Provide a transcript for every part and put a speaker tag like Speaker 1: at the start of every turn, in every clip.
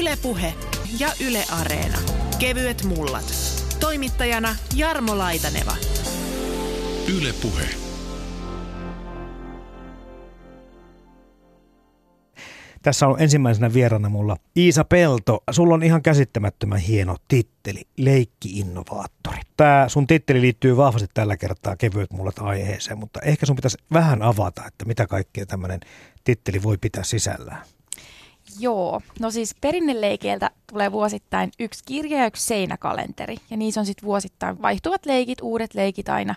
Speaker 1: Ylepuhe ja Yle Areena. Kevyet mullat. Toimittajana Jarmo Laitaneva.
Speaker 2: Ylepuhe.
Speaker 3: Tässä on ensimmäisenä vieraana mulla Iisa Pelto. Sulla on ihan käsittämättömän hieno titteli, leikki-innovaattori. Tämä sun titteli liittyy vahvasti tällä kertaa kevyet mullat aiheeseen, mutta ehkä sun pitäisi vähän avata, että mitä kaikkea tämmöinen titteli voi pitää sisällään.
Speaker 4: Joo, no siis perinneleikeiltä tulee vuosittain yksi kirja ja yksi seinäkalenteri. Ja niissä on sitten vuosittain vaihtuvat leikit, uudet leikit aina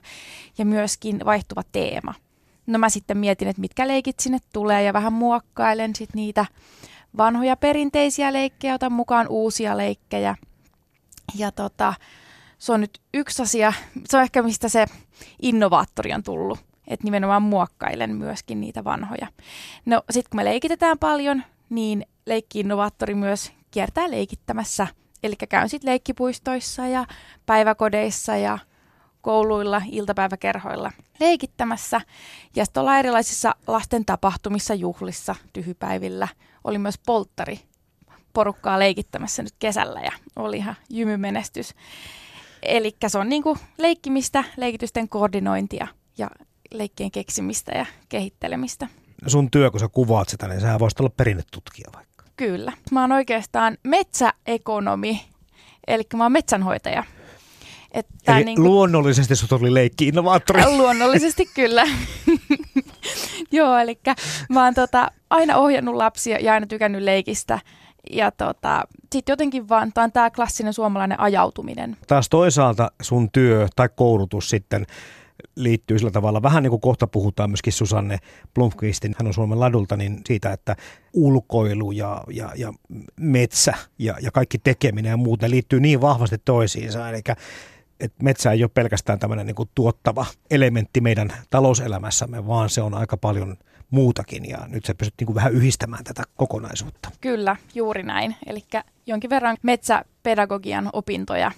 Speaker 4: ja myöskin vaihtuva teema. No mä sitten mietin, että mitkä leikit sinne tulee ja vähän muokkailen sitten niitä vanhoja perinteisiä leikkejä, otan mukaan uusia leikkejä. Ja tota, se on nyt yksi asia, se on ehkä mistä se innovaattori on tullut, että nimenomaan muokkailen myöskin niitä vanhoja. No sitten kun me leikitetään paljon, niin leikki-innovaattori myös kiertää leikittämässä. Eli käyn sitten leikkipuistoissa ja päiväkodeissa ja kouluilla, iltapäiväkerhoilla leikittämässä. Ja sitten ollaan erilaisissa lasten tapahtumissa, juhlissa, tyhypäivillä. Oli myös polttari porukkaa leikittämässä nyt kesällä ja oli ihan jymymenestys. Eli se on niinku leikkimistä, leikitysten koordinointia ja leikkien keksimistä ja kehittelemistä.
Speaker 3: Sun työ, kun sä kuvaat sitä, niin sä voisit olla perinnetutkija vaikka.
Speaker 4: Kyllä. Mä oon oikeastaan metsäekonomi, eli mä oon metsänhoitaja.
Speaker 3: Että Eli niin kuin... luonnollisesti sut oli leikki-innovaattori.
Speaker 4: Luonnollisesti kyllä. Joo, eli mä oon tota, aina ohjannut lapsia ja aina tykännyt leikistä. Ja tota, sitten jotenkin vaan, tämä on tämä klassinen suomalainen ajautuminen.
Speaker 3: Taas toisaalta sun työ tai koulutus sitten liittyy sillä tavalla, vähän niin kuin kohta puhutaan myöskin Susanne Blomqvistin, hän on Suomen ladulta, niin siitä, että ulkoilu ja, ja, ja metsä ja, ja kaikki tekeminen ja muut, ne liittyy niin vahvasti toisiinsa. Eli että metsä ei ole pelkästään tämmöinen niin kuin tuottava elementti meidän talouselämässämme, vaan se on aika paljon muutakin ja nyt se pystyt niin kuin vähän yhdistämään tätä kokonaisuutta.
Speaker 4: Kyllä, juuri näin. Eli jonkin verran metsäpedagogian opintoja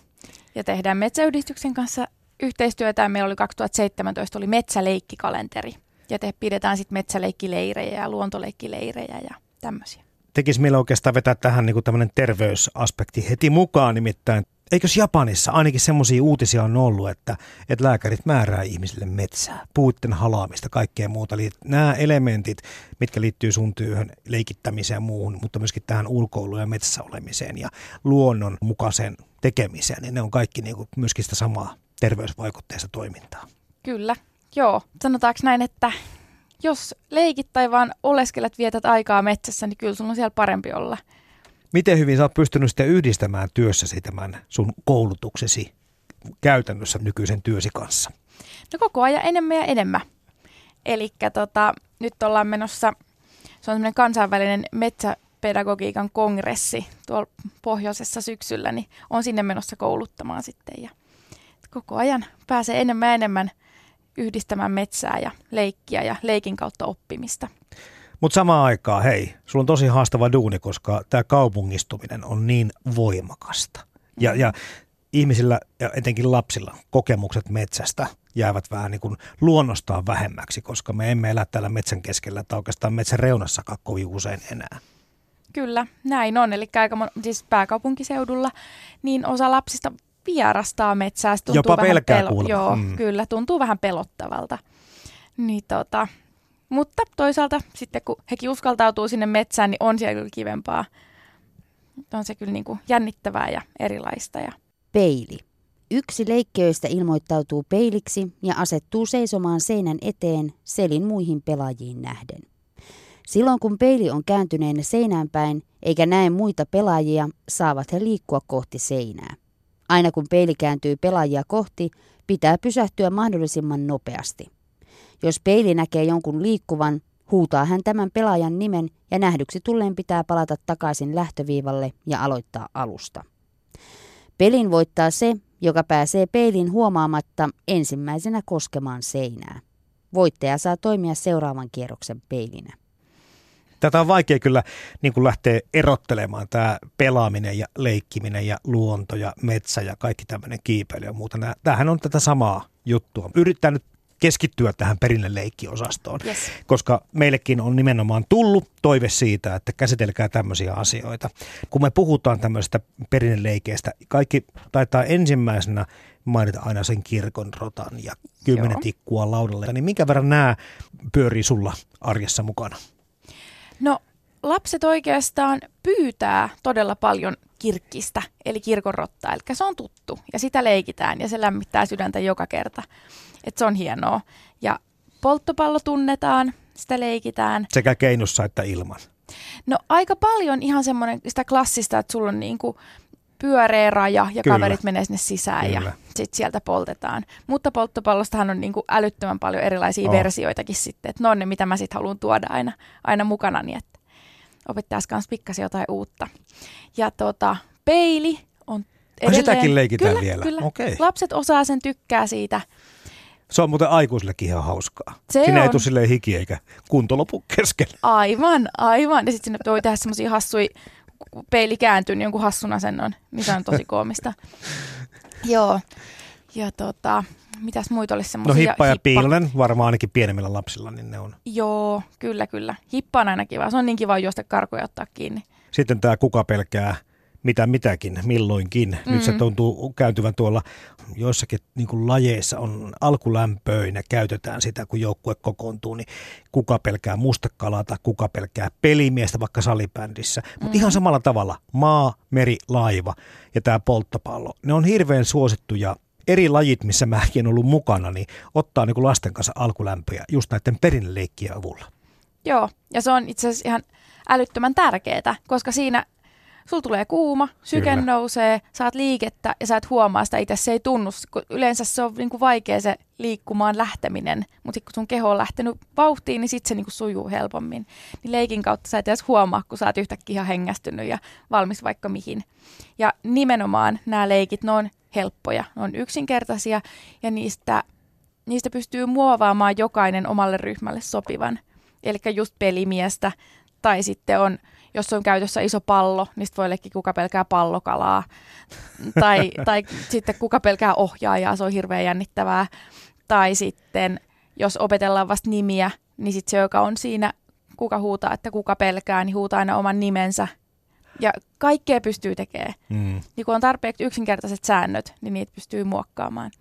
Speaker 4: ja tehdään metsäyhdistyksen kanssa yhteistyötä. Meillä oli 2017 oli metsäleikkikalenteri ja te pidetään sitten metsäleikkileirejä ja luontoleikkileirejä ja tämmöisiä.
Speaker 3: Tekisi meillä oikeastaan vetää tähän niin tämmöinen terveysaspekti heti mukaan, nimittäin eikös Japanissa ainakin semmoisia uutisia on ollut, että, että lääkärit määrää ihmisille metsää, puutten halaamista, kaikkea muuta. Eli nämä elementit, mitkä liittyy sun työhön, leikittämiseen ja muuhun, mutta myöskin tähän ulkoiluun ja metsässä olemiseen ja luonnon mukaiseen tekemiseen, niin ne on kaikki niin kuin myöskin sitä samaa terveysvaikutteista toimintaa.
Speaker 4: Kyllä, joo. Sanotaanko näin, että jos leikit tai vaan oleskelet, vietät aikaa metsässä, niin kyllä sun on siellä parempi olla.
Speaker 3: Miten hyvin sä oot pystynyt sitten yhdistämään työssäsi tämän sun koulutuksesi käytännössä nykyisen työsi kanssa?
Speaker 4: No koko ajan enemmän ja enemmän. Eli tota, nyt ollaan menossa, se on semmoinen kansainvälinen metsäpedagogiikan kongressi tuolla pohjoisessa syksyllä, niin on sinne menossa kouluttamaan sitten. Ja koko ajan pääsee enemmän ja enemmän yhdistämään metsää ja leikkiä ja leikin kautta oppimista.
Speaker 3: Mutta samaan aikaan, hei, sulla on tosi haastava duuni, koska tämä kaupungistuminen on niin voimakasta. Ja, ja ihmisillä ja etenkin lapsilla kokemukset metsästä jäävät vähän niin kuin luonnostaan vähemmäksi, koska me emme elä täällä metsän keskellä tai oikeastaan metsän reunassakaan kovin usein enää.
Speaker 4: Kyllä, näin on. Eli aika siis pääkaupunkiseudulla, niin osa lapsista vierastaa metsää. Se tuntuu
Speaker 3: Jopa
Speaker 4: vähän
Speaker 3: pelkää pelo-
Speaker 4: Joo, mm. kyllä, tuntuu vähän pelottavalta. Niin tota, mutta toisaalta sitten kun hekin uskaltautuu sinne metsään, niin on siellä kyllä kivempaa. On se kyllä niin kuin jännittävää ja erilaista. Ja...
Speaker 5: Peili. Yksi leikkeistä ilmoittautuu peiliksi ja asettuu seisomaan seinän eteen selin muihin pelaajiin nähden. Silloin kun peili on kääntyneenä seinään päin eikä näe muita pelaajia, saavat he liikkua kohti seinää. Aina kun peili kääntyy pelaajia kohti, pitää pysähtyä mahdollisimman nopeasti. Jos peili näkee jonkun liikkuvan, huutaa hän tämän pelaajan nimen ja nähdyksi tulleen pitää palata takaisin lähtöviivalle ja aloittaa alusta. Pelin voittaa se, joka pääsee peilin huomaamatta ensimmäisenä koskemaan seinää. Voittaja saa toimia seuraavan kierroksen peilinä.
Speaker 3: Tätä on vaikea kyllä niin kuin lähteä erottelemaan, tämä pelaaminen ja leikkiminen ja luonto ja metsä ja kaikki tämmöinen kiipeily ja muuta. Tämähän on tätä samaa juttua. Yrittää nyt keskittyä tähän perinneleikki-osastoon,
Speaker 4: Yes.
Speaker 3: koska meillekin on nimenomaan tullut toive siitä, että käsitelkää tämmöisiä asioita. Kun me puhutaan tämmöisestä perinneleikeistä, kaikki taitaa ensimmäisenä mainita aina sen kirkon rotan ja kymmenen
Speaker 4: Joo.
Speaker 3: tikkua laudalle, niin minkä verran nämä pyörii sulla arjessa mukana?
Speaker 4: No lapset oikeastaan pyytää todella paljon kirkkistä, eli kirkonrottaa, eli se on tuttu ja sitä leikitään ja se lämmittää sydäntä joka kerta. Et se on hienoa. Ja polttopallo tunnetaan, sitä leikitään.
Speaker 3: Sekä keinussa että ilman.
Speaker 4: No aika paljon ihan semmoinen sitä klassista, että sulla on niinku pyöreä raja ja
Speaker 3: Kyllä.
Speaker 4: kaverit menee sinne sisään
Speaker 3: Kyllä.
Speaker 4: ja sitten sieltä poltetaan. Mutta polttopallostahan on niinku älyttömän paljon erilaisia
Speaker 3: On.
Speaker 4: versioitakin sitten. Että ne on ne, mitä mä sitten haluan tuoda aina, aina mukana, niin että opettaisi kanssa pikkasen jotain uutta. Ja tota, peili on
Speaker 3: Ai, sitäkin leikitään
Speaker 4: kyllä,
Speaker 3: vielä?
Speaker 4: Kyllä.
Speaker 3: Okei.
Speaker 4: Lapset osaa sen, tykkää siitä.
Speaker 3: Se on muuten aikuisillekin ihan hauskaa.
Speaker 4: Se
Speaker 3: Siinä ei
Speaker 4: on.
Speaker 3: tule silleen hiki eikä kunto lopu kesken.
Speaker 4: Aivan, aivan. Ja sitten sinne voi tehdä semmoisia hassuja, peili kääntyy, niin jonkun hassun asennon. Niin se on tosi koomista. Joo. Ja tota, mitäs muita olisi
Speaker 3: No
Speaker 4: semmoisia?
Speaker 3: hippa ja piilonen, varmaan ainakin pienemmillä lapsilla, niin ne on.
Speaker 4: Joo, kyllä, kyllä. Hippa on aina kiva. Se on niin kiva juosta karkuja ottaa kiinni.
Speaker 3: Sitten tämä kuka pelkää mitä mitäkin, milloinkin. Mm-hmm. Nyt se tuntuu kääntyvän tuolla joissakin niin kuin lajeissa on alkulämpöinä, käytetään sitä, kun joukkue kokoontuu, niin kuka pelkää mustakalaa tai kuka pelkää pelimiestä vaikka salibändissä. Mutta
Speaker 4: Mm.
Speaker 3: ihan samalla tavalla maa, meri, laiva ja tämä polttopallo, ne on hirveän suosittuja eri lajit, missä mäkin ollut mukana, niin ottaa niin kuin lasten kanssa alkulämpöjä just näiden perinneleikkiä avulla.
Speaker 4: Joo, ja se on itse asiassa ihan älyttömän tärkeää, koska siinä sulla tulee kuuma, syke
Speaker 3: Kyllä.
Speaker 4: nousee, saat liikettä ja sä et huomaa sitä itse, se ei tunnu. kun Yleensä se on niinku vaikea se liikkumaan lähteminen, mutta sit kun sun keho on lähtenyt vauhtiin, niin sit se niinku sujuu helpommin. Niin leikin kautta sä et edes huomaa, kun sä oot yhtäkkiä ihan hengästynyt ja valmis vaikka mihin. Ja nimenomaan nämä leikit, ne on helppoja, ne on yksinkertaisia ja niistä, niistä pystyy muovaamaan jokainen omalle ryhmälle sopivan. Eli just pelimiestä tai sitten on, jos on käytössä iso pallo, niin sit voi leikkiä kuka pelkää pallokalaa. tai, tai sitten kuka pelkää ohjaajaa, se on hirveän jännittävää. Tai sitten, jos opetellaan vasta nimiä, niin sitten se, joka on siinä, kuka huutaa, että kuka pelkää, niin huutaa aina oman nimensä. Ja kaikkea pystyy tekemään.
Speaker 3: Mm.
Speaker 4: Niin kun on tarpeeksi yksinkertaiset säännöt, niin niitä pystyy muokkaamaan.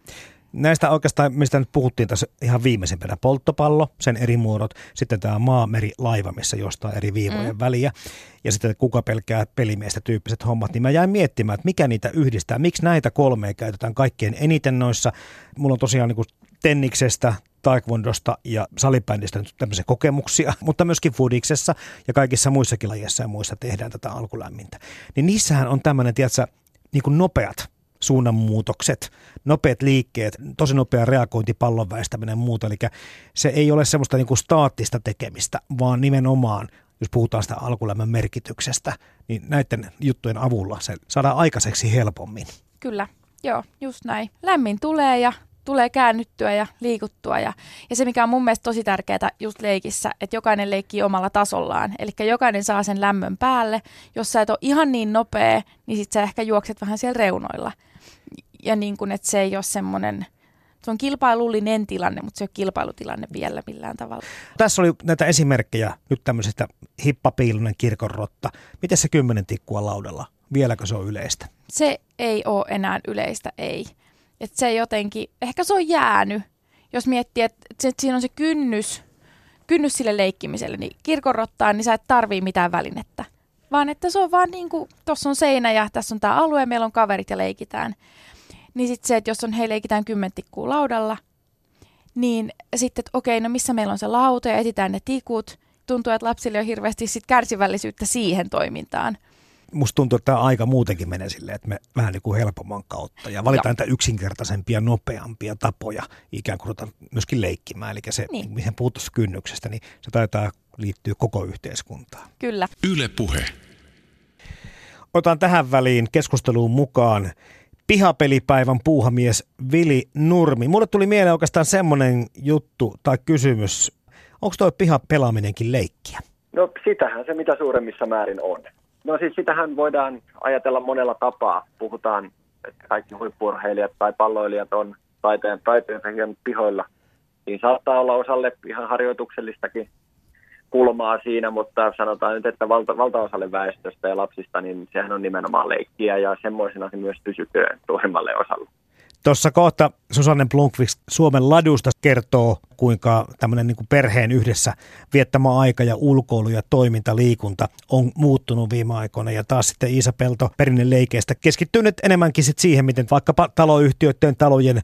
Speaker 3: Näistä oikeastaan, mistä nyt puhuttiin tässä ihan viimeisimpänä, polttopallo, sen eri muodot, sitten tämä maa, meri, laiva, missä jostain eri viivojen mm. väliä, ja sitten kuka pelkää pelimiestä tyyppiset hommat, niin mä jäin miettimään, että mikä niitä yhdistää, miksi näitä kolmea käytetään kaikkein eniten noissa. Mulla on tosiaan niin kuin tenniksestä, taekwondosta ja salibändistä nyt tämmöisiä kokemuksia, mutta myöskin foodiksessa ja kaikissa muissakin lajeissa ja muissa tehdään tätä alkulämmintä. Niin niissähän on tämmöinen, tiedätkö, niin kuin nopeat suunnanmuutokset, nopeat liikkeet, tosi nopea reagointi, pallon väistäminen ja muuta. Eli se ei ole semmoista niin kuin staattista tekemistä, vaan nimenomaan, jos puhutaan sitä alkulämmön merkityksestä, niin näiden juttujen avulla se saadaan aikaiseksi helpommin.
Speaker 4: Kyllä, joo, just näin. Lämmin tulee ja tulee käännyttyä ja liikuttua. Ja, ja se, mikä on mun mielestä tosi tärkeää just leikissä, että jokainen leikkii omalla tasollaan. Eli jokainen saa sen lämmön päälle. Jos sä et ole ihan niin nopea, niin sit sä ehkä juokset vähän siellä reunoilla. Ja niin kuin, että se ei ole semmoinen, se on kilpailullinen tilanne, mutta se ei ole kilpailutilanne vielä millään tavalla.
Speaker 3: Tässä oli näitä esimerkkejä nyt tämmöisestä hippapiilonen kirkonrotta. Miten se kymmenen tikkua laudalla? Vieläkö se on yleistä?
Speaker 4: Se ei ole enää yleistä, ei. Et se jotenkin, ehkä se on jäänyt, jos miettii, että että siinä on se kynnys, kynnys sille leikkimiselle, niin kirkonrottaan, niin sä et tarvii mitään välinettä. Vaan että se on vaan niin kuin, tossa on seinä ja tässä on tämä alue, meillä on kaverit ja leikitään. Niin sitten se, että jos on hei leikitään kymmentikkuu laudalla, niin sitten, että okei, no missä meillä on se lauta ja etsitään ne tikut. Tuntuu, että lapsille on hirveästi sit kärsivällisyyttä siihen toimintaan.
Speaker 3: Musta tuntuu, että tämä aika muutenkin menee silleen, että me vähän niin kuin helpomman kautta ja valitaan niitä yksinkertaisempia, nopeampia tapoja ikään kuin ruvetaan myöskin leikkimään. Eli se,
Speaker 4: Niin.
Speaker 3: mihin puhut tuossa kynnyksestä, niin se taitaa liittyä koko yhteiskuntaan.
Speaker 4: Kyllä.
Speaker 2: Yle Puhe.
Speaker 3: Otan tähän väliin keskusteluun mukaan pihapelipäivän puuhamies Vili Nurmi. Mulle tuli mieleen oikeastaan semmoinen juttu tai kysymys. Onko toi pihapelaaminenkin leikkiä?
Speaker 6: No sitähän se mitä suuremmissa määrin on. No siis sitähän voidaan ajatella monella tapaa. Puhutaan, että kaikki huippurheilijat tai palloilijat on taiteen, hieman pihoilla. siinä saattaa olla osalle ihan harjoituksellistakin kulmaa siinä, mutta sanotaan nyt, että valta, valtaosalle väestöstä ja lapsista, niin sehän on nimenomaan leikkiä ja semmoisena se myös pysyköön suurimmalle osalle.
Speaker 3: Tuossa kohta Susanne Blunkvist Suomen ladusta kertoo, kuinka tämmöinen niin perheen yhdessä viettämä aika ja ulkoilu ja toiminta, liikunta on muuttunut viime aikoina. Ja taas sitten Iisa Pelto leikeistä keskittyy nyt enemmänkin sit siihen, miten vaikkapa taloyhtiöiden talojen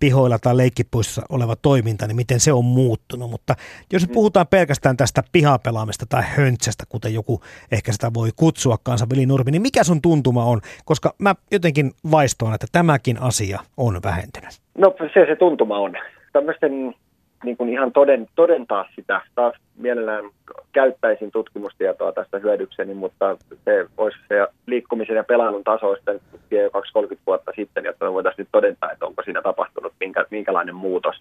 Speaker 3: pihoilla tai leikkipuissa oleva toiminta, niin miten se on muuttunut. Mutta jos nyt puhutaan pelkästään tästä pihapelaamista tai höntsästä, kuten joku ehkä sitä voi kutsua kanssa, Vili Nurmi, niin mikä sun tuntuma on? Koska mä jotenkin vaistoan, että tämäkin asia on vähentynyt.
Speaker 6: No se se tuntuma on. Tämmöisten niin kuin ihan toden, todentaa sitä. Taas mielellään käyttäisin tutkimustietoa tästä hyödykseni, mutta se olisi se liikkumisen ja pelailun taso sitten jo 20-30 vuotta sitten, jotta me voitaisiin nyt todentaa, että onko siinä tapahtunut minkä, minkälainen muutos.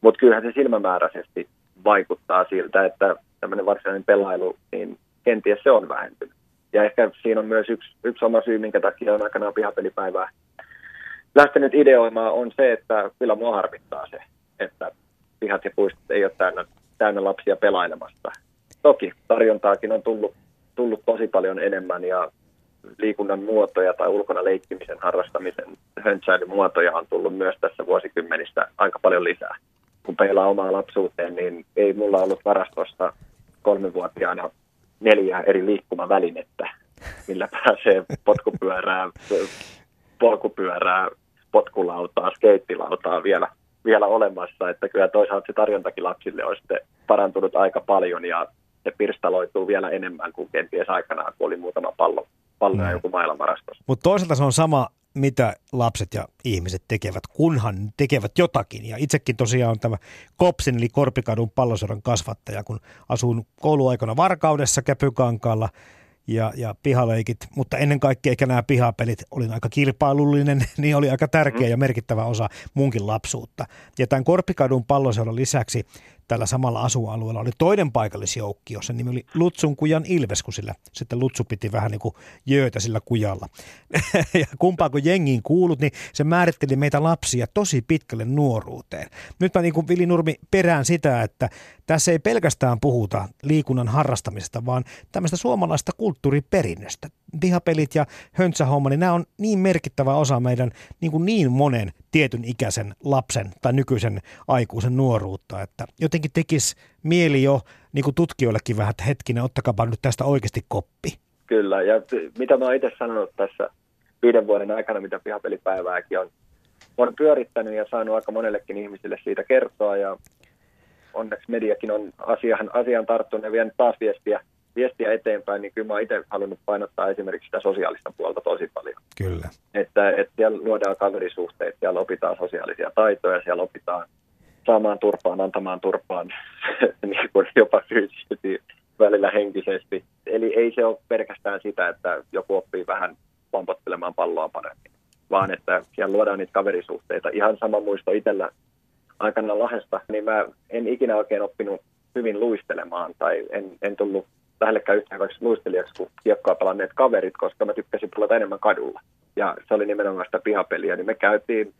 Speaker 6: Mutta kyllähän se silmämääräisesti vaikuttaa siltä, että tämmöinen varsinainen pelailu, niin kenties se on vähentynyt. Ja ehkä siinä on myös yksi, yksi oma syy, minkä takia on aikanaan pihapelipäivää lähtenyt ideoimaan, on se, että kyllä mua harmittaa se, että pihat ja puistot ei ole täynnä, täynnä lapsia pelailemasta. Toki tarjontaakin on tullut, tullut tosi paljon enemmän ja liikunnan muotoja tai ulkona leikkimisen harrastamisen höntsäilyn muotoja on tullut myös tässä vuosikymmenissä aika paljon lisää. Kun peilaa omaa lapsuuteen, niin ei mulla ollut varastossa kolmenvuotiaana neljää eri liikkumavälinettä, millä pääsee potkupyörää, polkupyörää, potkulautaa, skeittilautaa vielä vielä olemassa, että kyllä toisaalta se tarjontakin lapsille on sitten parantunut aika paljon ja se pirstaloituu vielä enemmän kuin kenties aikanaan, kun oli muutama pallo, pallo ja mm. joku maailmanvarastossa.
Speaker 3: Mutta toisaalta se on sama, mitä lapset ja ihmiset tekevät, kunhan tekevät jotakin. Ja itsekin tosiaan on tämä Kopsin eli Korpikadun pallosodan kasvattaja, kun asun kouluaikana Varkaudessa Käpykankaalla – ja, ja pihaleikit, mutta ennen kaikkea ehkä nämä pihapelit, olin aika kilpailullinen, niin oli aika tärkeä ja merkittävä osa munkin lapsuutta. Ja tämän Korpikadun palloseuran lisäksi tällä samalla asualueella oli toinen paikallisjoukkio. Sen nimi oli Lutsun kujan Ilves, kun sillä sitten Lutsu piti vähän niin kuin jöötä sillä kujalla. ja kumpaa kun jengiin kuulut, niin se määritteli meitä lapsia tosi pitkälle nuoruuteen. Nyt mä niin kuin Vili Nurmi perään sitä, että tässä ei pelkästään puhuta liikunnan harrastamisesta, vaan tämmöistä suomalaista kulttuuriperinnöstä. Pihapelit ja höntsähomma, niin nämä on niin merkittävä osa meidän niin, kuin niin monen tietyn ikäisen lapsen tai nykyisen aikuisen nuoruutta, että jotenkin tekisi mieli jo niin kuin tutkijoillekin vähän, että hetkinen, ottakaa nyt tästä oikeasti koppi.
Speaker 6: Kyllä, ja mitä mä oon itse sanonut tässä viiden vuoden aikana, mitä pihapelipäivääkin on, on pyörittänyt ja saanut aika monellekin ihmisille siitä kertoa, ja onneksi mediakin on asiaan, asiaan tarttunut ja vienyt taas viestiä viestiä eteenpäin, niin kyllä mä itse halunnut painottaa esimerkiksi sitä sosiaalista puolta tosi paljon.
Speaker 3: Kyllä.
Speaker 6: Että, että siellä luodaan kaverisuhteet, siellä opitaan sosiaalisia taitoja, siellä opitaan saamaan turpaan, antamaan turpaan niin kuin jopa fyysisesti, välillä henkisesti. Eli ei se ole pelkästään sitä, että joku oppii vähän pompottelemaan palloa paremmin, vaan että siellä luodaan niitä kaverisuhteita. Ihan sama muisto itsellä aikana Lahesta, niin mä en ikinä oikein oppinut hyvin luistelemaan tai en, en tullut lähellekään yhtään vaikka luistelijaksi kuin kiekkoa pelanneet kaverit, koska mä tykkäsin pelata enemmän kadulla. Ja se oli nimenomaan sitä pihapeliä, niin me käytiin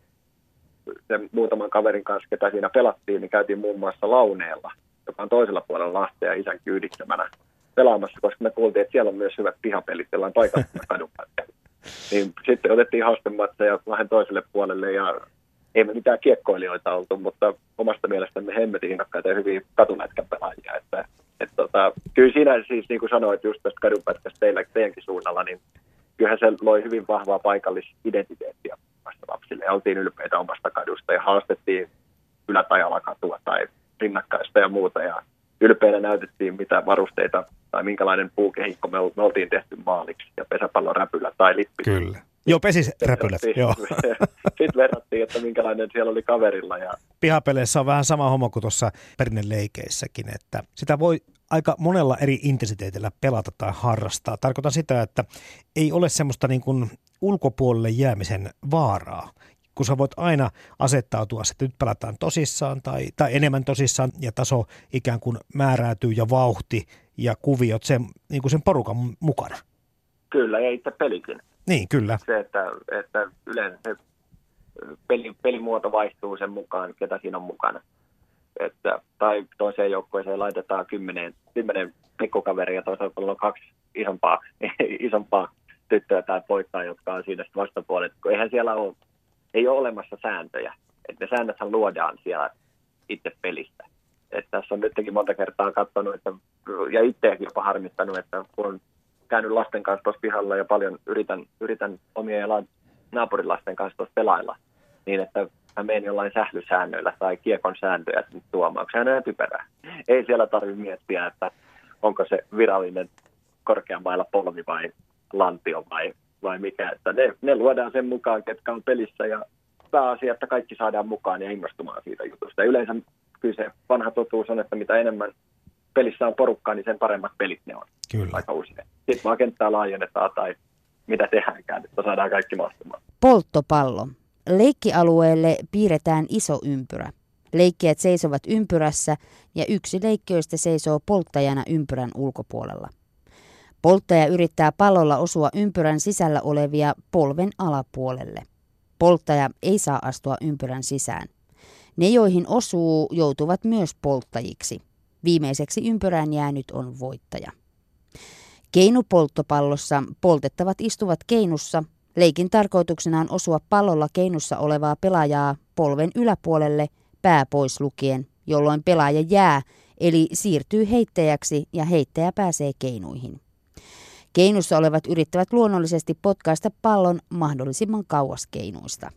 Speaker 6: sen muutaman kaverin kanssa, ketä siinä pelattiin, niin käytiin muun muassa Launeella, joka on toisella puolella Lahtea ja isän kyydittämänä pelaamassa, koska me kuultiin, että siellä on myös hyvät pihapelit, jolla on paikallista kadun Niin sitten otettiin haastematseja vähän toiselle puolelle ja ei me mitään kiekkoilijoita oltu, mutta omasta mielestämme hemmetin innokkaita ja hyviä katulätkän pelaajia. Että et tota, kyllä siinä siis niin kuin sanoit just tästä kadunpätkästä teillä, teidänkin suunnalla, niin kyllähän se loi hyvin vahvaa paikallisidentiteettiä lapsille. Ja oltiin ylpeitä omasta kadusta ja haastettiin ylä- tai alakatua tai rinnakkaista ja muuta. Ja ylpeänä näytettiin, mitä varusteita tai minkälainen puukehikko me oltiin tehty maaliksi ja pesäpallon räpylä tai lippi.
Speaker 3: Kyllä. Joo, pesis räpylät, joo.
Speaker 6: Sitten verrattiin, että minkälainen siellä oli kaverilla. Ja...
Speaker 3: Pihapeleissä on vähän sama homma kuin tuossa perinneleikeissäkin, että sitä voi aika monella eri intensiteetillä pelata tai harrastaa. Tarkoitan sitä, että ei ole semmoista niin kuin ulkopuolelle jäämisen vaaraa kun sä voit aina asettautua, että nyt pelataan tosissaan tai, tai enemmän tosissaan ja taso ikään kuin määräytyy ja vauhti ja kuviot sen, niin kuin sen porukan mukana.
Speaker 6: Kyllä, ja itse pelikin.
Speaker 3: Niin, kyllä.
Speaker 6: Se, että, että yleensä se peli, pelimuoto vaihtuu sen mukaan, ketä siinä on mukana. Että, tai toiseen joukkueeseen laitetaan kymmenen, kymmenen pikkukaveria, toisaalta on kaksi isompaa, isompaa tyttöä tai poikaa, jotka on siinä vastapuolet. Kun eihän siellä ole, ei ole olemassa sääntöjä. Että ne säännöthän luodaan siellä itse pelistä. Että tässä on nytkin monta kertaa katsonut, että, ja itseäkin jopa harmittanut, että kun käynyt lasten kanssa tuossa pihalla ja paljon yritän, yritän omien ja naapurilasten kanssa tuossa pelailla, niin että mä menen jollain sählysäännöillä tai kiekon sääntöjä tuomaan. Sehän on typerää. Ei siellä tarvitse miettiä, että onko se virallinen korkeamailla polvi vai lantio vai, vai mikä. Että ne, ne luodaan sen mukaan, ketkä on pelissä ja pääasia, että kaikki saadaan mukaan ja innostumaan siitä jutusta. Ja yleensä kyllä se vanha totuus on, että mitä enemmän pelissä on porukkaa, niin sen paremmat pelit ne on.
Speaker 3: Kyllä.
Speaker 6: Aika usein. Sitten vaan kenttää laajennetaan tai mitä tehdäänkään, että saadaan kaikki mahtumaan.
Speaker 5: Polttopallo. Leikkialueelle piirretään iso ympyrä. Leikkijät seisovat ympyrässä ja yksi leikkiöistä seisoo polttajana ympyrän ulkopuolella. Polttaja yrittää pallolla osua ympyrän sisällä olevia polven alapuolelle. Polttaja ei saa astua ympyrän sisään. Ne, joihin osuu, joutuvat myös polttajiksi. Viimeiseksi ympyrään jäänyt on voittaja. Keinupolttopallossa poltettavat istuvat keinussa. Leikin tarkoituksena on osua pallolla keinussa olevaa pelaajaa polven yläpuolelle pää pois lukien, jolloin pelaaja jää, eli siirtyy heittäjäksi ja heittäjä pääsee keinuihin. Keinussa olevat yrittävät luonnollisesti potkaista pallon mahdollisimman kauas keinuista.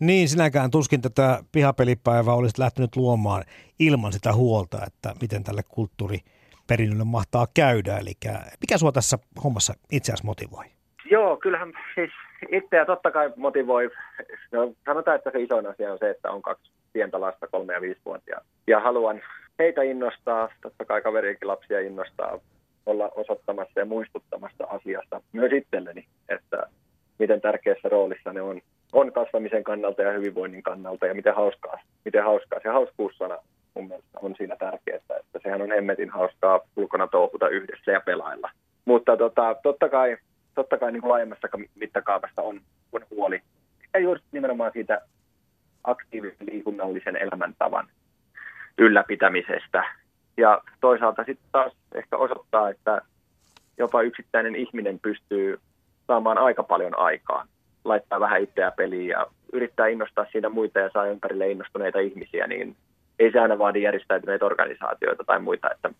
Speaker 3: Niin, sinäkään tuskin tätä pihapelipäivää olisit lähtenyt luomaan ilman sitä huolta, että miten tälle kulttuuriperinnölle mahtaa käydä. Eli mikä sua tässä hommassa itse asiassa motivoi?
Speaker 6: Joo, kyllähän siis itseä totta kai motivoi. No, sanotaan, että se isoin asia on se, että on kaksi pientä lasta, kolme ja viisi vuotta. Ja haluan heitä innostaa, totta kai kaverienkin lapsia innostaa olla osoittamassa ja muistuttamassa asiasta myös itselleni, että miten tärkeässä roolissa ne on, on kasvamisen kannalta ja hyvinvoinnin kannalta ja miten hauskaa, miten hauskaa. Se hauskuussana mun mielestä on siinä tärkeää, että sehän on hemmetin hauskaa ulkona touhuta yhdessä ja pelailla. Mutta tota, totta kai, totta kai niin kuin laajemmassa mittakaavassa on, on huoli. Ja juuri nimenomaan siitä aktiivisen liikunnallisen elämäntavan ylläpitämisestä ja toisaalta sitten taas ehkä osoittaa, että jopa yksittäinen ihminen pystyy saamaan aika paljon aikaa, laittaa vähän itseä peliin ja yrittää innostaa siinä muita ja saa ympärille innostuneita ihmisiä, niin ei se aina vaadi järjestäytyneitä organisaatioita tai muita, että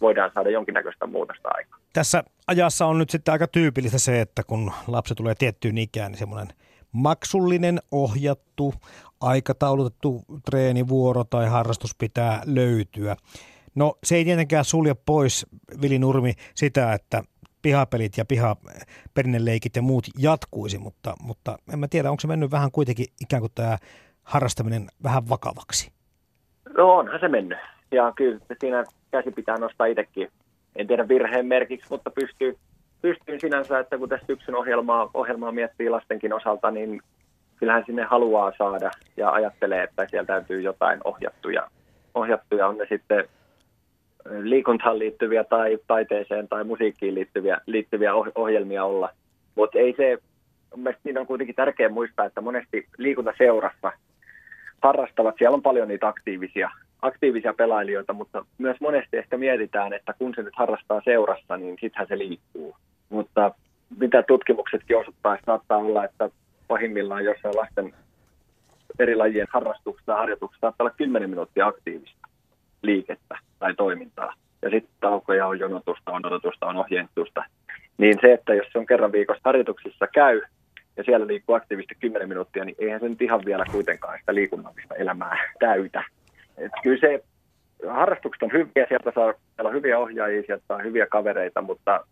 Speaker 6: voidaan saada jonkinnäköistä muutosta aikaa.
Speaker 3: Tässä ajassa on nyt sitten aika tyypillistä se, että kun lapsi tulee tiettyyn ikään, niin semmoinen maksullinen, ohjattu, aikataulutettu treenivuoro tai harrastus pitää löytyä. No se ei tietenkään sulje pois, Vili Nurmi, sitä, että pihapelit ja pihaperinneleikit ja muut jatkuisi, mutta, mutta en mä tiedä, onko se mennyt vähän kuitenkin ikään kuin tämä harrastaminen vähän vakavaksi?
Speaker 6: No onhan se mennyt. Ja kyllä siinä käsi pitää nostaa itsekin. En tiedä virheen merkiksi, mutta pystyy, pystyy sinänsä, että kun tässä syksyn ohjelmaa, ohjelmaa miettii lastenkin osalta, niin kyllähän sinne haluaa saada ja ajattelee, että siellä täytyy jotain ohjattuja, ohjattuja on ne sitten liikuntaan liittyviä tai taiteeseen tai musiikkiin liittyviä, liittyviä ohjelmia olla. Mutta ei se, mielestäni on kuitenkin tärkeää muistaa, että monesti liikuntaseurassa harrastavat, siellä on paljon niitä aktiivisia, aktiivisia pelailijoita, mutta myös monesti ehkä mietitään, että kun se nyt harrastaa seurassa, niin sittenhän se liikkuu. Mutta mitä tutkimuksetkin osoittaa, saattaa olla, että pahimmillaan jossain lasten eri lajien harrastuksessa ja harjoituksessa saattaa olla 10 minuuttia aktiivista liikettä tai toimintaa. Ja sitten taukoja on jonotusta, on odotusta, on ohjeistusta. Niin se, että jos se on kerran viikossa harjoituksissa käy ja siellä liikkuu aktiivisesti 10 minuuttia, niin eihän se nyt ihan vielä kuitenkaan sitä liikunnallista elämää täytä. Et kyllä se harrastukset on hyviä, sieltä saa olla hyviä ohjaajia, sieltä saa hyviä kavereita, mutta